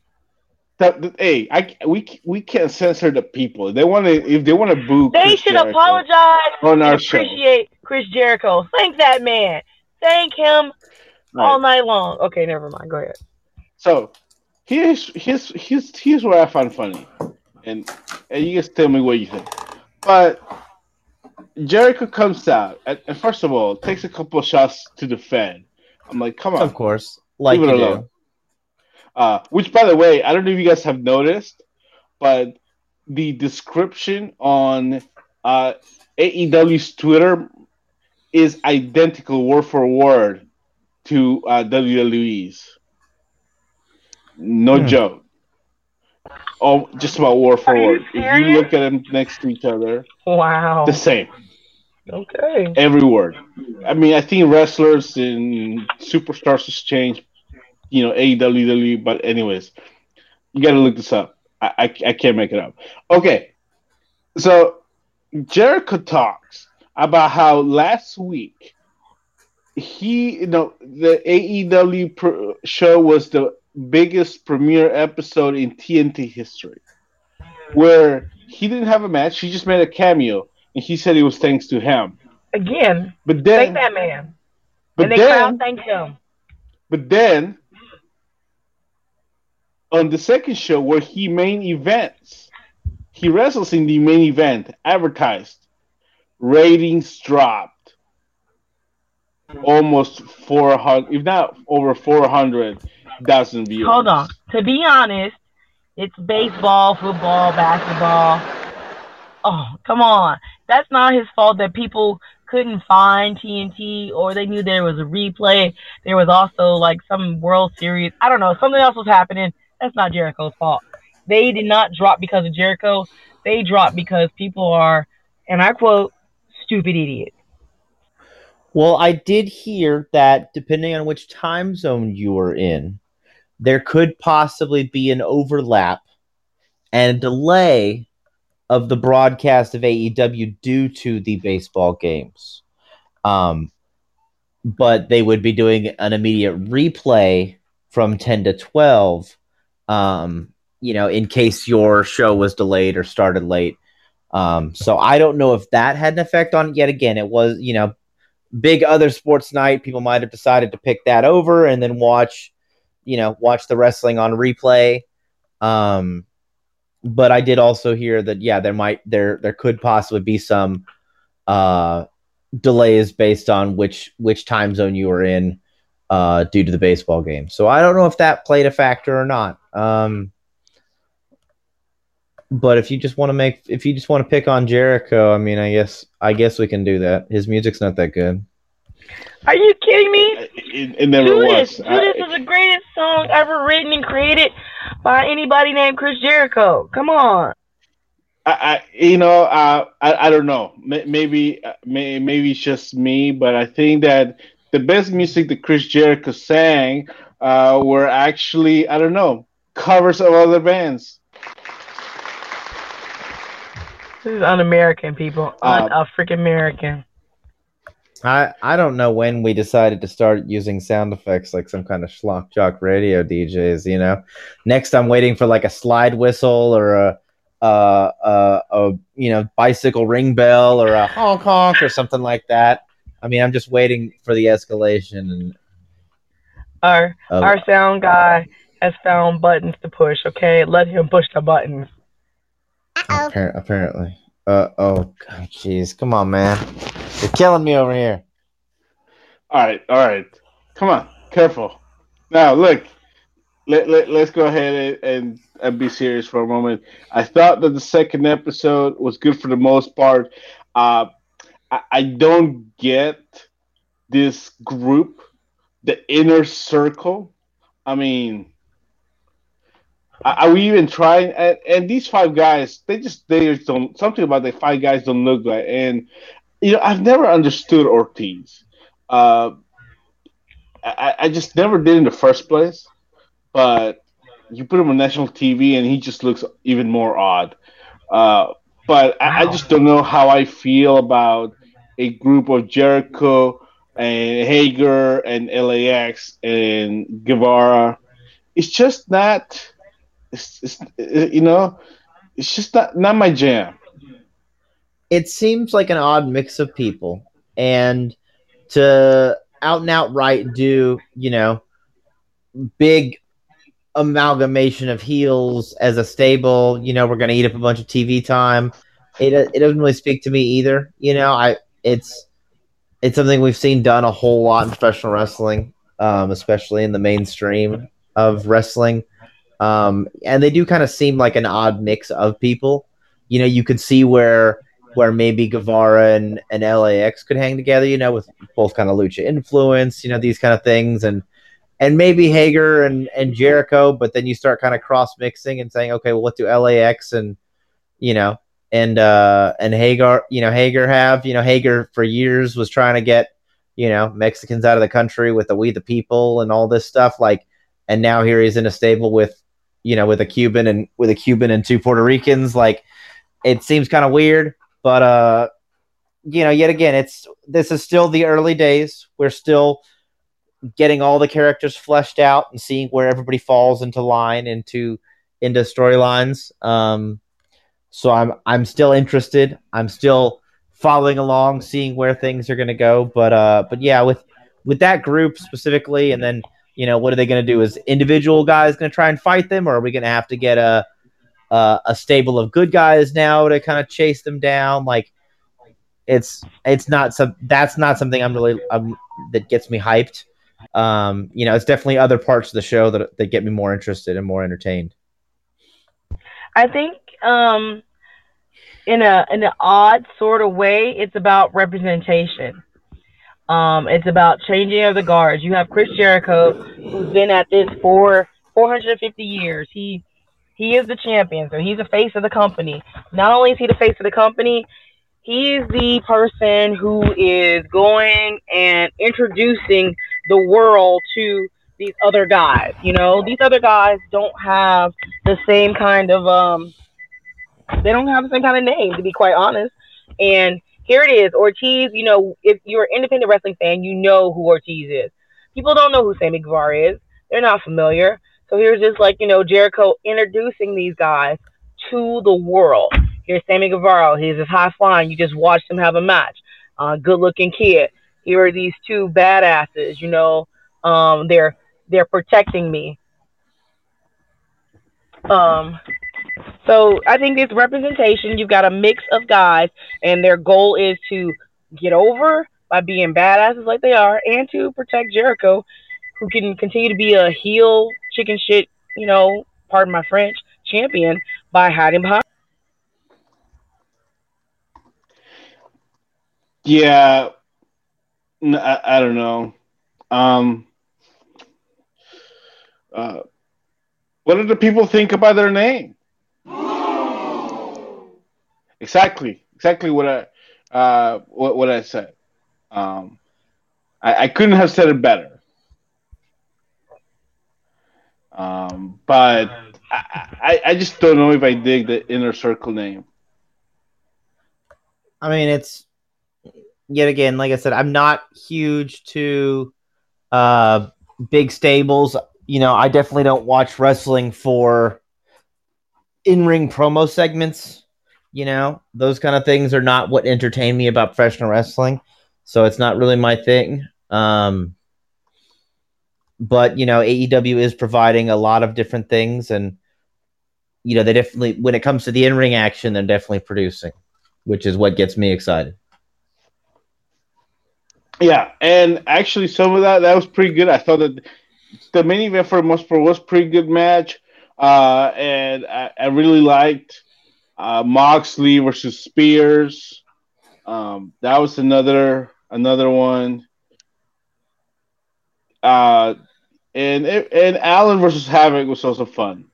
The, the, hey, I we we can't censor the people. They want to if they want to boo. They Chris should Jericho apologize on our appreciate show. Chris Jericho. Thank that man. Thank him right. all night long. Okay, never mind. Go ahead. So here's here's here's here's what I find funny, and and you guys tell me what you think. But Jericho comes out and, and first of all takes a couple of shots to the Fed. I'm like, come on. Of course, like you alone. do. Uh, which, by the way, I don't know if you guys have noticed, but the description on uh, AEW's Twitter is identical word for word to uh, WWE's. No hmm. joke. Oh, just about word for word. If you look at them next to each other, wow, the same. Okay. Every word. I mean, I think wrestlers and superstars has changed, you know, AEW, but anyways, you got to look this up. I, I, I can't make it up. Okay. So Jericho talks about how last week he, you know, the AEW show was the biggest premiere episode in TNT history, where he didn't have a match. He just made a cameo and he said it was thanks to him. Again, but then thank that man. But and they then, thank him. But then, on the second show where he main events, he wrestles in the main event, advertised, ratings dropped almost 400, if not over 400,000 views. Hold on. To be honest, it's baseball, football, basketball. Oh, come on that's not his fault that people couldn't find TNT or they knew there was a replay. There was also like some World Series. I don't know. Something else was happening. That's not Jericho's fault. They did not drop because of Jericho. They dropped because people are, and I quote, stupid idiots. Well, I did hear that depending on which time zone you are in, there could possibly be an overlap and a delay of the broadcast of AEW due to the baseball games. Um, but they would be doing an immediate replay from 10 to 12, um, you know, in case your show was delayed or started late. Um, so I don't know if that had an effect on it yet. Again, it was, you know, big other sports night. People might have decided to pick that over and then watch, you know, watch the wrestling on replay. Um, but I did also hear that yeah, there might there there could possibly be some uh, delays based on which which time zone you were in uh, due to the baseball game. So I don't know if that played a factor or not. Um, but if you just want to make if you just want to pick on Jericho, I mean, I guess I guess we can do that. His music's not that good. Are you kidding me? It, it never Judas, was. Judas I, is the greatest song ever written and created by anybody named Chris Jericho. Come on. I, I you know, uh, I, I don't know. Maybe, maybe it's just me, but I think that the best music that Chris Jericho sang uh, were actually, I don't know, covers of other bands. This is un-American, people. Uh, Un-African American. I I don't know when we decided to start using sound effects like some kind of schlock jock radio DJs. You know, next I'm waiting for like a slide whistle or a a, a, a you know bicycle ring bell or a honk honk or something like that. I mean, I'm just waiting for the escalation and our oh. our sound guy has found buttons to push. Okay, let him push the buttons. Appar- apparently. Uh oh, jeez, come on, man, you're killing me over here. All right, all right, come on, careful. Now look, let, let let's go ahead and, and, and be serious for a moment. I thought that the second episode was good for the most part. Uh, I, I don't get this group, the inner circle. I mean, are we even trying? And, and, these five guys, they just they just don't something about the five guys don't look like. And you know, I've never understood Ortiz. Uh, I, I just never did in the first place. But you put him on national TV, and he just looks even more odd. Uh, but. I, I just don't know how I feel about a group of Jericho and Hager and LAX and Guevara. It's just not. It's, it's you know, it's just not not my jam. It seems like an odd mix of people, and to out and outright do you know big amalgamation of heels as a stable. You know, we're going to eat up a bunch of TV time. It it doesn't really speak to me either. You know, I it's it's something we've seen done a whole lot in professional wrestling, um, especially in the mainstream of wrestling. Um, and they do kind of seem like an odd mix of people. You know, you could see where where maybe Guevara and, and LAX could hang together, you know, with both kind of lucha influence, you know, these kind of things and and maybe Hager and, and Jericho, but then you start kind of cross mixing and saying, okay, well, what do LAX and you know and uh and Hager, you know, Hager have, you know, Hager for years was trying to get you know Mexicans out of the country with the We the People and all this stuff, like, and now here he's in a stable with you know with a Cuban and with a Cuban and two Puerto Ricans, like, it seems kind of weird, but uh, you know, yet again, it's this is still the early days. We're still getting all the characters fleshed out and seeing where everybody falls into line into into storylines. Um, so I'm I'm still interested. I'm still following along, seeing where things are going to go. But uh, but yeah, with with that group specifically, and then you know what are they going to do? Is individual guys going to try and fight them, or are we going to have to get a, a a stable of good guys now to kind of chase them down? Like it's it's not some that's not something I'm really that gets me hyped um, you know, it's definitely other parts of the show that that get me more interested and more entertained. I think um, in a in an odd sort of way, it's about representation. Um, it's about changing of the guards. You have Chris Jericho, who's been at this for 450 years. He he is the champion, so he's the face of the company. Not only is he the face of the company, he is the person who is going and introducing the world to these other guys. You know, these other guys don't have the same kind of um they don't have the same kind of name to be quite honest. And here it is, Ortiz, you know, if you're an independent wrestling fan, you know who Ortiz is. People don't know who Sammy Guevara is. They're not familiar. So here's just like, you know, Jericho introducing these guys to the world. Here's Sammy Guevara. He's just high flying. You just watched him have a match. Uh, good looking kid here are these two badasses, you know, um, they're they're protecting me. Um, so I think it's representation. You've got a mix of guys, and their goal is to get over by being badasses like they are, and to protect Jericho, who can continue to be a heel chicken shit, you know, pardon my French, champion by hiding behind. Yeah, I, don't know. Um, uh, what do the people think about their name? Exactly, exactly what I uh, what, what I said. Um, I, I couldn't have said it better. Um, but I, I, just don't know if I dig the inner circle name. I mean, it's yet again, like I said, I'm not huge to uh, big stables. You know, I definitely don't watch wrestling for in ring promo segments. You know, those kind of things are not what entertain me about professional wrestling. So it's not really my thing. Um, but you know, AEW is providing a lot of different things, and you know, they definitely, when it comes to the in ring action, they're definitely producing. which is what gets me excited. Yeah, and actually, some of that that was pretty good. I thought that the main event for most part was pretty good match, uh, and I, I really liked uh, Moxley versus Spears. Um, that was another another one. Uh, and and Allin versus Havoc was also fun.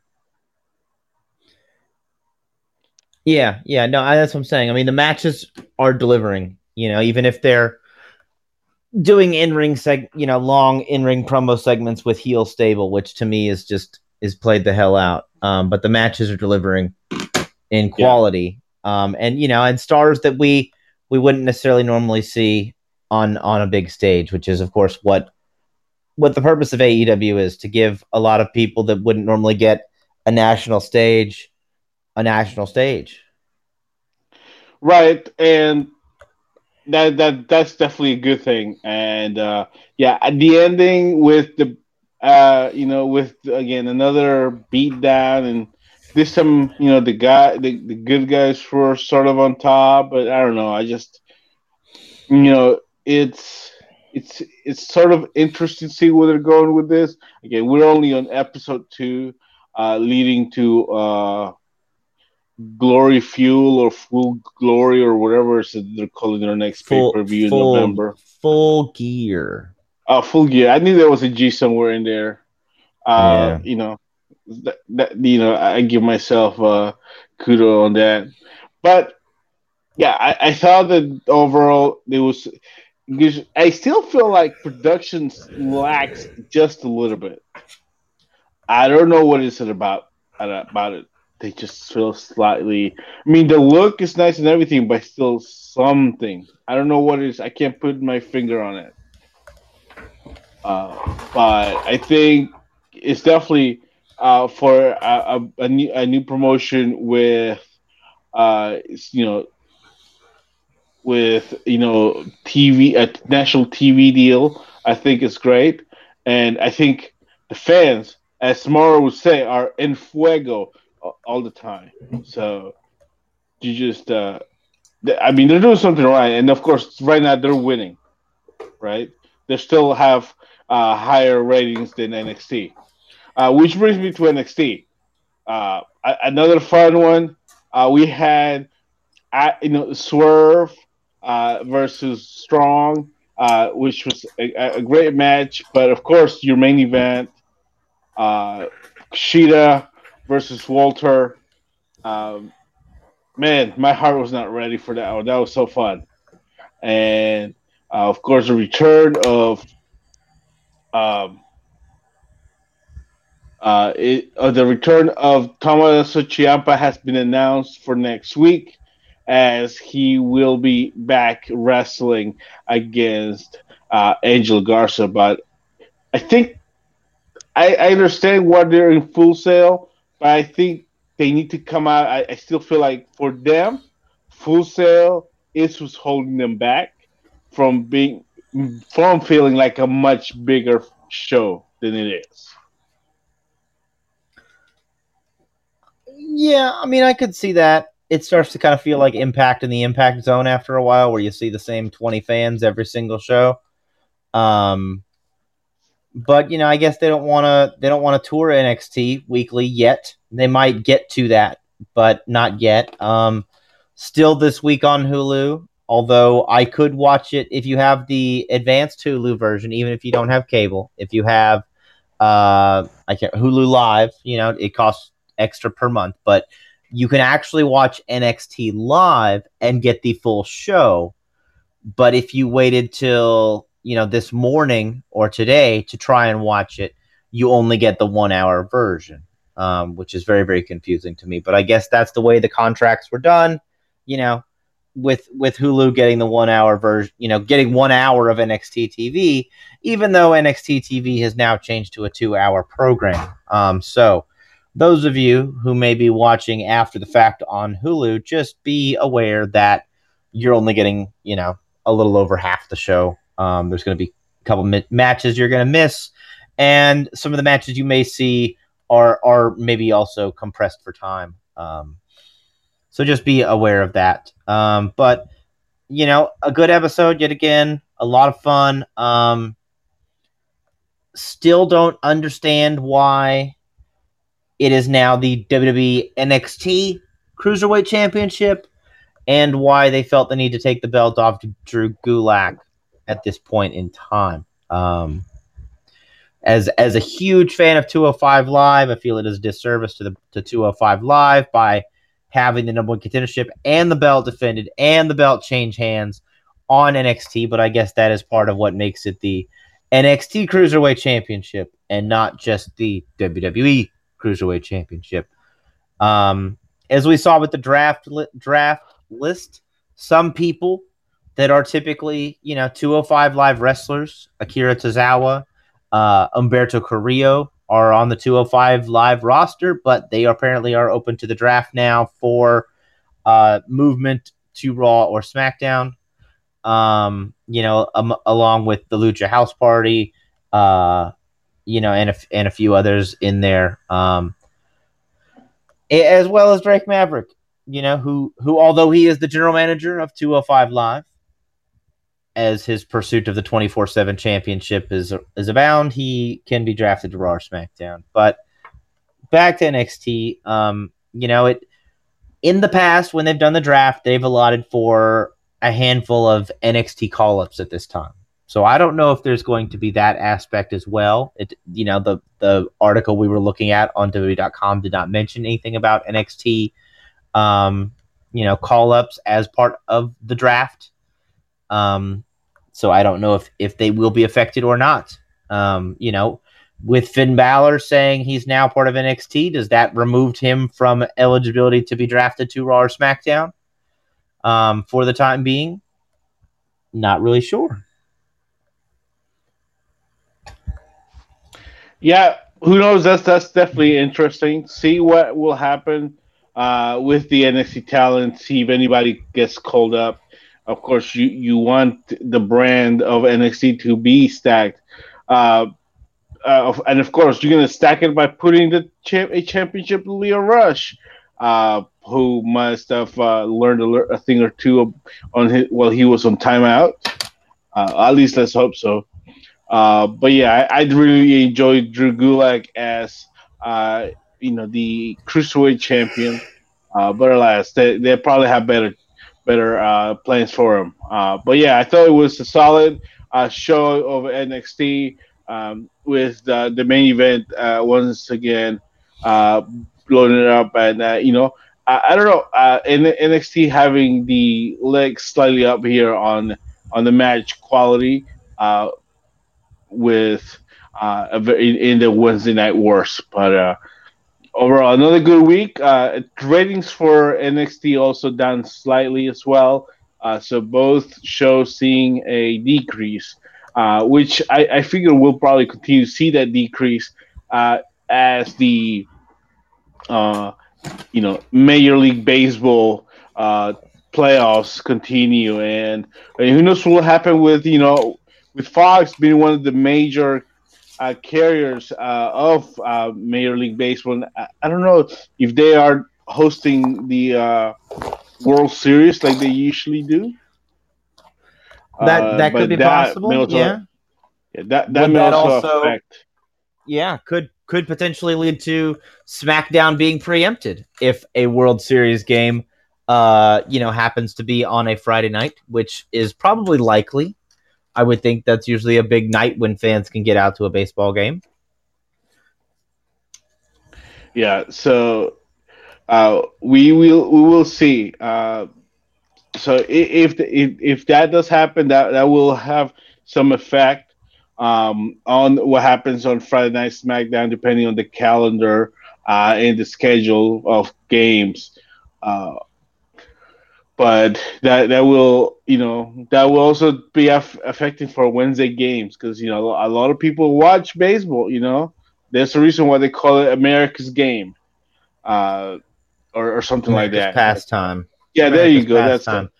Yeah, yeah, no, that's what I'm saying. I mean, the matches are delivering. You know, even if they're doing in ring seg, you know, long in ring promo segments with heel stable, which to me is just is played the hell out. Um, but the matches are delivering in quality, yeah. um, and you know, and stars that we we wouldn't necessarily normally see on on a big stage, which is of course what what the purpose of AEW is to give a lot of people that wouldn't normally get a national stage a national stage. Right, and that that that's definitely a good thing. And uh, yeah, the ending with the uh, you know with again another beat down and this time you know the guy the, the good guys were sort of on top, but I don't know. I just you know it's it's it's sort of interesting to see where they're going with this. Again, we're only on episode two, uh, leading to uh, Glory Fuel or Full Glory or whatever they're calling their next pay per view in November. Full Gear. Oh, Full Gear. I knew there was a G somewhere in there. Uh, yeah. You know, that, that, you know, I give myself uh, kudo on that. But yeah, I, I thought that overall it was. I still feel like production lacks just a little bit. I don't know what is it about about it they just feel slightly. I mean, the look is nice and everything, but still something. I don't know what it is. I can't put my finger on it. Uh, but I think it's definitely uh, for a, a, a, new, a new promotion with, uh, you know, with you know TV a national TV deal. I think it's great, and I think the fans, as Mara would say, are in fuego all the time. So you just, uh, I mean, they're doing something right, and of course, right now they're winning, right? They still have uh, higher ratings than NXT, uh, which brings me to NXT. Uh, another fun one. Uh, we had, you know, Swerve uh, versus Strong, uh, which was a, a, great match. But of course, your main event, uh, Kushida versus Walter. Um, man, my heart was not ready for that one. That was so fun, and uh, of course the return of um, uh, it, uh, the return of Tommaso Ciampa has been announced for next week, as he will be back wrestling against uh, Angel Garza. But I think I, I understand why they're in Full Sail, but I think they need to come out. I, I still feel like for them, Full Sail is what's holding them back from being from feeling like a much bigger show than it is. Yeah, I mean, I could see that. It starts to kind of feel like Impact in the Impact Zone after a while, where you see the same twenty fans every single show. Um, but you know, I guess they don't want to they don't want to tour NXT weekly yet. They might get to that, but not yet. Um, still this week on Hulu. Although I could watch it if you have the advanced Hulu version, even if you don't have cable. If you have, uh, I can't Hulu Live, you know, it costs extra per month, but you can actually watch NXT live and get the full show. But if you waited till you know this morning or today to try and watch it, you only get the one hour version, um, which is very very confusing to me. But I guess that's the way the contracts were done. You know, with with Hulu getting the one hour version, you know, getting one hour of NXT TV, even though NXT TV has now changed to a two hour program. Um, so those of you who may be watching after the fact on Hulu, just be aware that you're only getting, you know, a little over half the show um, there's going to be a couple mi- matches you're going to miss, and some of the matches you may see are are maybe also compressed for time. Um, So just be aware of that. Um, but you know, a good episode yet again, a lot of fun. Um, still don't understand why it is now the WWE NXT Cruiserweight Championship and why they felt the need to take the belt off to Drew Gulak at this point in time. Um, as as a huge fan of 205 Live, I feel it is a disservice to the to 205 Live by having the number one contendership and the belt defended and the belt change hands on NXT. But I guess that is part of what makes it the NXT Cruiserweight Championship and not just the WWE Cruiserweight Championship. Um, as we saw with the draft li- draft list, some people that are typically you know 205 live wrestlers, Akira Tozawa, uh, Humberto Carrillo are on the 205 live roster, but they apparently are open to the draft now for uh, movement to Raw or SmackDown. Um, you know, um, along with the Lucha House Party, uh, you know, and a, and a few others in there, um, as well as Drake Maverick. You know, who who although he is the general manager of 205 Live, as his pursuit of the 24/7 championship is is abound, he can be drafted to Raw or SmackDown. But back to NXT, um, you know, it in the past when they've done the draft, they've allotted for a handful of NXT call-ups at this time. So I don't know if there's going to be that aspect as well. It you know, the the article we were looking at on WWE.com did not mention anything about NXT um, you know, call-ups as part of the draft. Um, so I don't know if if they will be affected or not. Um, you know, with Finn Balor saying he's now part of NXT, does that remove him from eligibility to be drafted to Raw or SmackDown? Um, for the time being, not really sure. Yeah, who knows? That's that's definitely interesting. See what will happen uh, with the NXT talent. See if anybody gets called up of course, you you want the brand of NXT to be stacked, uh, uh, and of course, you're gonna stack it by putting the champ a championship Lio Rush, uh, who must have uh, learned a, a, thing or two on his while he was on timeout. Uh, at least let's hope so. Uh, but yeah, I, I really enjoyed Drew Gulak as you know the cruiserweight champion. but alas, they, they probably have better better uh, plans for him. Uh, but yeah, I thought it was a solid uh, show of NXT um, with the, the main event uh, once again uh, blowing it up, and uh, you know. I, I don't know. NXT having the legs slightly up here on on the match quality, with uh, in, the Wednesday night wars, but uh, overall, another good week. Uh, ratings for NXT also down slightly as well. Uh, so both shows seeing a decrease, uh, which I, I, figure we'll probably continue to see that decrease uh, as the uh, you know Major League Baseball uh, playoffs continue, and, and who knows what will happen with you know with Fox being one of the major uh, carriers uh, of uh, Major League Baseball. I, I, don't know if they are hosting the uh, World Series like they usually do. That uh, that could be that possible. Also, yeah. yeah. That that Would may that also, also affect. Yeah, could could potentially lead to SmackDown being preempted if a World Series game, uh, you know, happens to be on a Friday night, which is probably likely. I would think that's usually a big night when fans can get out to a baseball game. Yeah, so uh, we will we will see. Uh, so if, if if that does happen, that that will have some effect um, on what happens on Friday Night SmackDown, depending on the calendar uh, and the schedule of games. Uh, but that that will you know that will also be af- affecting for Wednesday games because you know a lot of people watch baseball. You know, there's a reason why they call it America's game, uh, or, or something America's like that. Pastime. Yeah, America's there you go. That's time.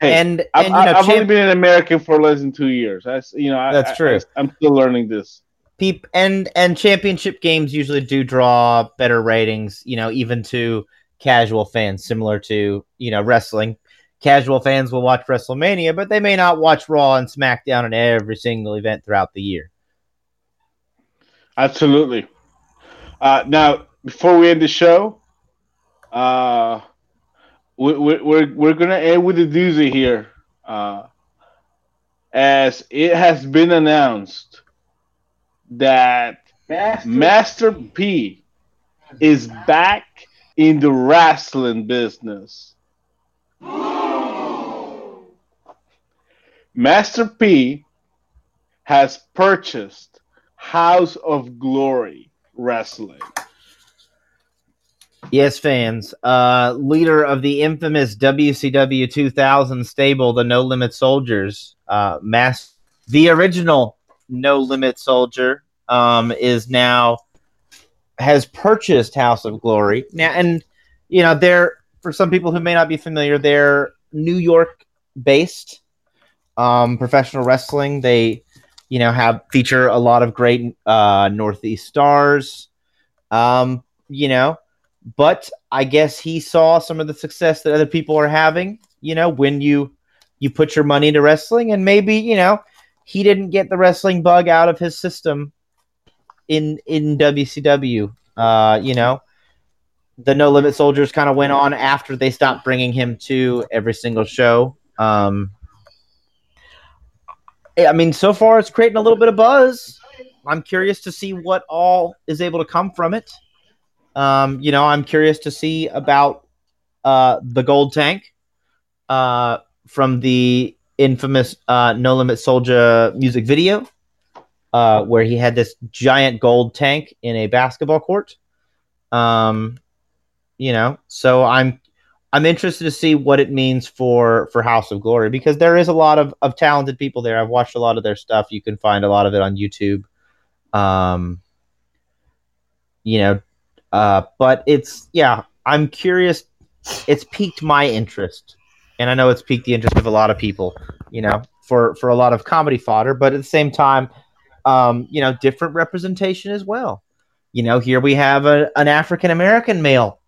Hey, and, and I've, you know, I've champ- only been an American for less than two years. That's you know, that's I, true. I, am still learning this. Peep and and championship games usually do draw better ratings. You know, even to casual fans, similar to you know wrestling. Casual fans will watch WrestleMania, but they may not watch Raw and SmackDown in every single event throughout the year. Absolutely. Uh, now, before we end the show, uh, we, we, we're we're gonna end with a doozy here, uh, as it has been announced that Master, Master P is back in the wrestling business. Master P has purchased House of Glory Wrestling. Yes, fans. Uh, leader of the infamous WCW 2000 stable, the No Limit Soldiers, uh, the original No Limit Soldier, um, is now has purchased House of Glory now, and you know they're for some people who may not be familiar, they're New York based um, professional wrestling. They you know have feature a lot of great uh, Northeast stars. Um, you know, but I guess he saw some of the success that other people are having. You know, when you you put your money into wrestling, and maybe you know he didn't get the wrestling bug out of his system in in WCW. Uh, you know, the No Limit Soldiers kind of went on after they stopped bringing him to every single show. Um, I mean, so far it's creating a little bit of buzz. I'm curious to see what all is able to come from it. Um, you know, I'm curious to see about uh, the gold tank uh, from the infamous uh, No Limit Soldier music video, uh, where he had this giant gold tank in a basketball court. Um, you know, so I'm I'm interested to see what it means for for House of Glory because there is a lot of of talented people there. I've watched a lot of their stuff. You can find a lot of it on YouTube. Um, you know, uh, but it's yeah, I'm curious. It's piqued my interest, and I know it's piqued the interest of a lot of people. You know, for for a lot of comedy fodder, but at the same time, um, you know, different representation as well. You know, here we have a, an African American male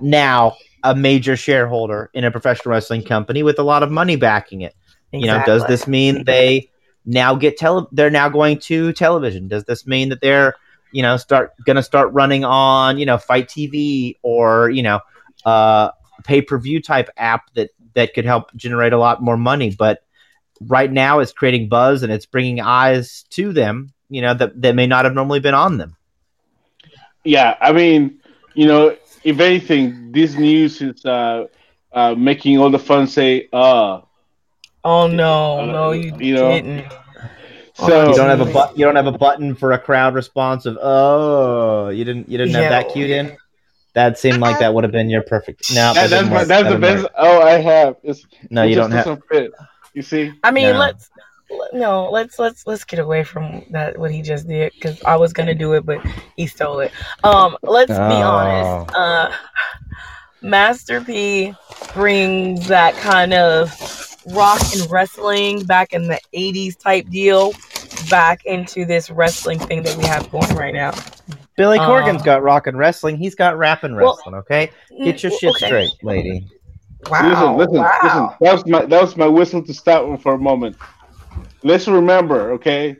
now a major shareholder in a professional wrestling company with a lot of money backing it. Exactly. You know, does this mean they now get tele? They're now going to television. Does this mean that they're you know start going to start running on you know Fight TV or you know uh, pay per view type app that that could help generate a lot more money? But right now, it's creating buzz and it's bringing eyes to them. You know that that may not have normally been on them. Yeah, I mean, you know, if anything, this news is uh, uh, making all the fans say, "Uh." Oh no, uh, no, you, you know? didn't. So you don't have a but- you don't have a button for a crowd response of "Oh." You didn't you didn't yeah. have that cued in. That seemed like that would have been your perfect. No, that, that's my, that's the best. Oh, I have. It's, no, it you don't have. Fit. You see? I mean, no. let's no, let's let's let's get away from that what he just did because I was gonna do it, but he stole it. Um, let's oh. be honest. Uh, Master P brings that kind of rock and wrestling back in the '80s type deal back into this wrestling thing that we have going right now. Billy Corgan's um, got rock and wrestling. He's got rap and wrestling. Well, okay, get your shit okay. straight, lady. Wow! Listen, listen, wow. listen. That was my that was my whistle to stop for a moment let's remember, okay,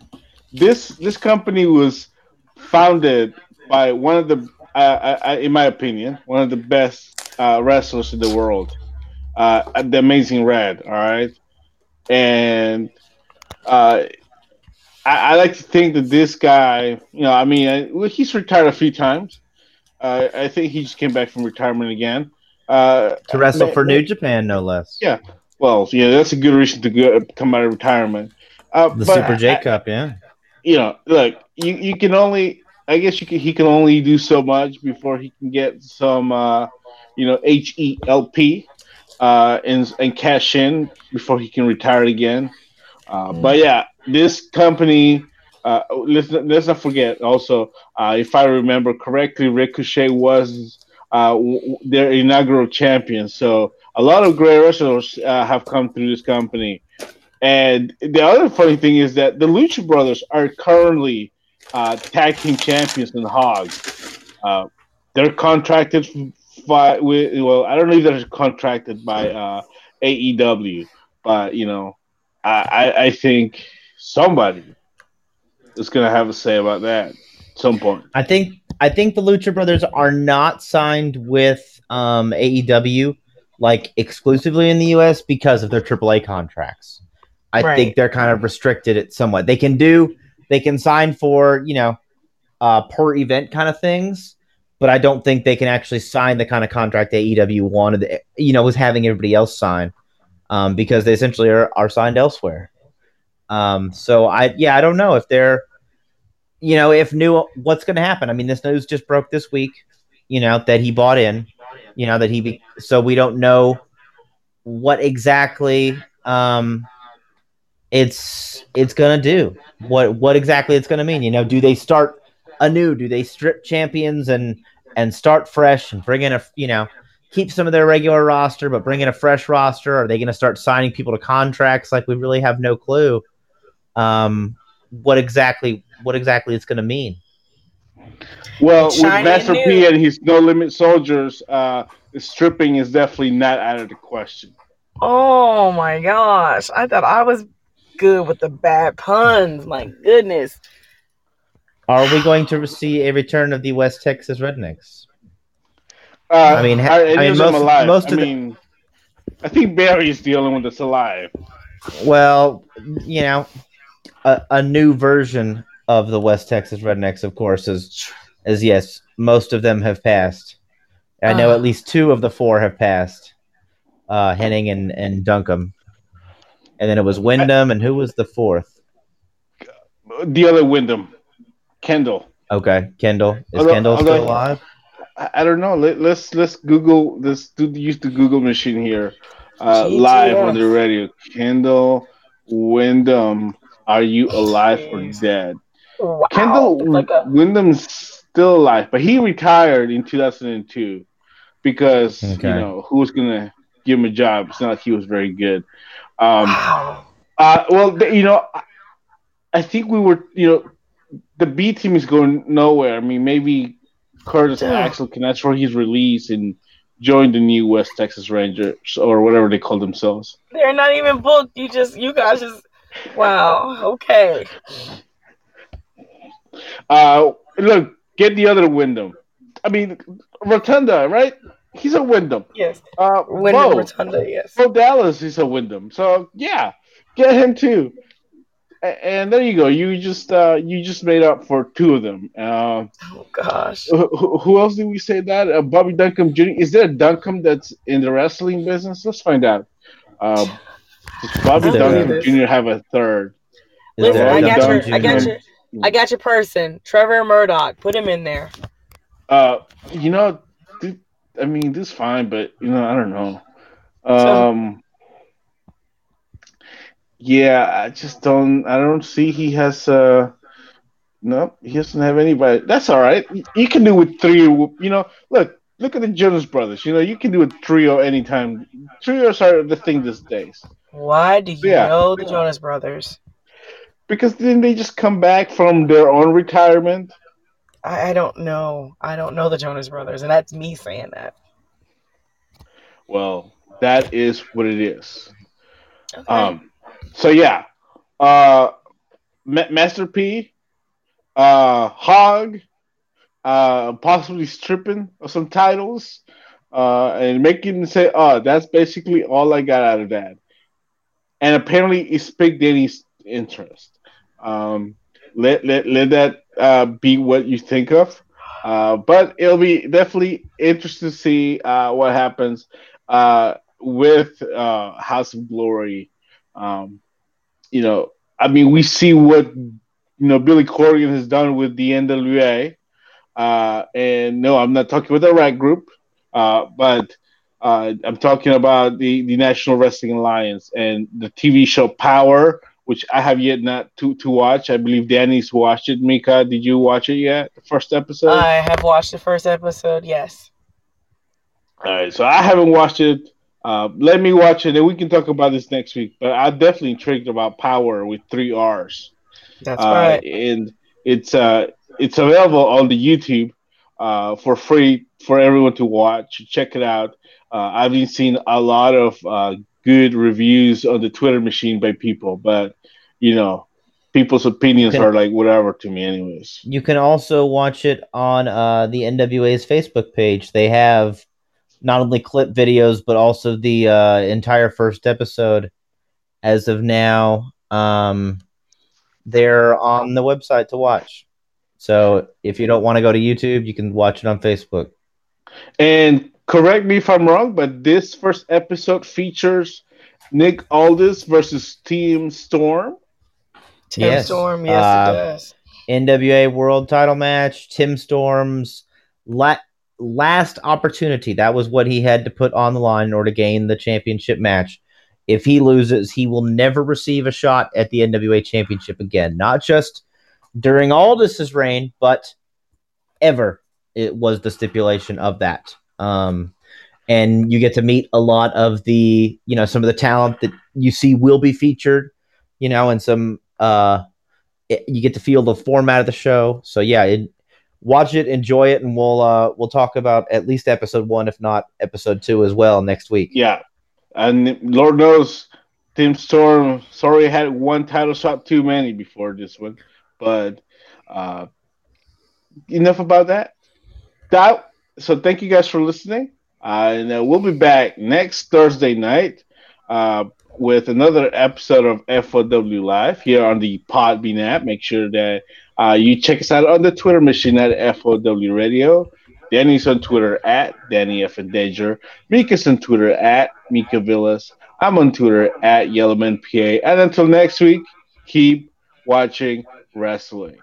this this company was founded by one of the, uh, uh, in my opinion, one of the best uh, wrestlers in the world, uh, the Amazing Red. All right, and uh, I, I, like to think that this guy, you know, I mean, I, he's retired a few times. Uh, I think he just came back from retirement again. uh, to wrestle for New Japan, no less. Yeah, well, yeah, that's a good reason to go, come out of retirement. Uh, the Super J Cup, yeah. You know, look, you, you can only, I guess you can, he can only do so much before he can get some, uh, you know, H E L P, uh, and and cash in before he can retire again. Uh, mm. But yeah, this company. Uh, let's let's not forget. Also, uh, if I remember correctly, Ricochet was uh, w- their inaugural champion. So a lot of great wrestlers uh, have come through this company. And the other funny thing is that the Lucha Brothers are currently uh, tag team champions in HOG. Uh, they're contracted with. Well, I don't know if they're contracted by uh, AEW, but you know, I, I, think somebody is going to have a say about that at some point. I think I think the Lucha Brothers are not signed with um, AEW like exclusively in the US because of their AAA contracts. I right. think they're kind of restricted it somewhat. They can do they can sign for, you know, uh, per event kind of things, but I don't think they can actually sign the kind of contract AEW wanted, you know, was having everybody else sign um, because they essentially are, are signed elsewhere. Um, so I, yeah, I don't know if they're, you know, if new, what's going to happen. I mean, this news just broke this week, you know, that he bought in, you know, that he, be, so we don't know what exactly, um, it's it's gonna do what what exactly it's gonna mean you know do they start anew do they strip champions and and start fresh and bring in a you know keep some of their regular roster, but bring in a fresh roster? Are they going to start signing people to contracts? Like we really have no clue. Um, what exactly what exactly it's going to mean? Well, with Master P and his No Limit Soldiers, uh, stripping is definitely not out of the question. Oh my gosh! I thought I was good with the bad puns. My goodness. Are we going to see a return of the West Texas Rednecks? Uh, I mean, ha- I, I mean, most, alive. most of I mean, the... I think Barry's the only one that's alive. Well, you know, a, a new version of the West Texas Rednecks, of course, is is yes, most of them have passed. I know uh, at least two of the four have passed. Uh, Hennig and and Duncum, and then it was Windham, and who was the fourth? The other Windham, Kendall. Okay, Kendall is although, Kendall still alive? I don't know. Let, us let's, let's Google. Let's do use the Google machine here, uh, live on the radio. Kendall Windham, are you alive or dead? Wow. Kendall like a... Windham's still alive, but he retired in 2002 because okay. you know who's gonna give him a job? It's not like he was very good. Um, wow. Uh, well, you know, I think we were, you know, the B team is going nowhere. I mean, maybe Curtis Damn. Axel can ask for his release and join the new West Texas Rangers or whatever they call themselves. They're not even booked. You just, you guys just, wow. Okay. Uh, look, get the other Windham. I mean, Rotunda, right? He's a Windham. Yes. Uh, Windham Bo, Rotunda, yes. Bo Dallas is a Windham. So yeah, get him too and there you go. You just uh, you just made up for two of them. Uh, oh gosh. Who, who, else did we say that? Uh, Bobby Duncum Jr. Is there a Duncum that's in the wrestling business? Let's find out. Uh, does Bobby Duncum Jr. have a third? Listen, I got your, I got your, I got your person, Trevor Murdoch. Put him in there. Uh, you know, I mean, this is fine, but you know, I don't know. Um. So, yeah, I just don't. I don't see he has. uh No, he doesn't have anybody. That's all right. You can do with three. You know, look, look at the Jonas Brothers. You know, you can do a trio anytime. Trios are the thing these days. Why do you yeah. know the Jonas Brothers? Because then they just come back from their own retirement. I, I don't know. I don't know the Jonas Brothers, and that's me saying that. Well, that is what it is. Okay. Um, so yeah, uh, Master P, uh, HOG, uh, possibly stripping of some titles, uh, and making say, "Oh, that's basically all I got out of that." And apparently, it's piqued Danny's interest. Um, let let let that uh, be what you think of. Uh, but it'll be definitely interesting to see uh, what happens uh, with uh, House of Glory. Um, you know, I mean, we see what you know Billy Corgan has done with the NWA, uh, and no, I'm not talking about the rag group, uh, but uh, I'm talking about the the National Wrestling Alliance and the TV show Powerrr, which I have yet not to to watch. I believe Danny's watched it. Mika, did you watch it yet? The first episode. I have watched the first episode. Yes. All right, so I haven't watched it. Uh, let me watch it, and we can talk about this next week. But I'm definitely intrigued about Powerrr with three R's. That's uh, right, and it's uh, it's available on the YouTube uh, for free for everyone to watch. Check it out. Uh, I've been seeing a lot of uh, good reviews on the Twitter machine by people, but you know, people's opinions can, are like whatever to me, anyways. You can also watch it on uh, the NWA's Facebook page. They have not only clip videos but also the uh, entire first episode as of now. Um, they're on the website to watch. So if you don't want to go to YouTube, you can watch it on Facebook. And correct me if I'm wrong, but this first episode features Nick Aldis versus Tim Storm. Tim yes. Storm, yes, uh, it does. NWA World Title match. Tim Storm's la- last opportunity. That was what he had to put on the line in order to gain the championship match. If he loses, he will never receive a shot at the NWA Championship again. Not just during Aldis's reign, but ever. It was the stipulation of that. Um, and you get to meet a lot of the, you know, some of the talent that you see will be featured, you know, and some. Uh, it, you get to feel the format of the show. So yeah, it, watch it, enjoy it, and we'll uh, we'll talk about at least episode one, if not episode two as well next week. Yeah, and Lord knows, Tim Storm sorry had one title shot too many before this one, but uh, enough about that. That so thank you guys for listening, uh, and uh, we'll be back next Thursday night uh, with another episode of FOW Live here on the Podbean app. Make sure that uh, you check us out on the Twitter machine at FOW Radio. Danny's on Twitter at Danny F. Danger. Mika's on Twitter at Mika Villas. I'm on Twitter at Yellowman PA. And until next week, keep watching wrestling.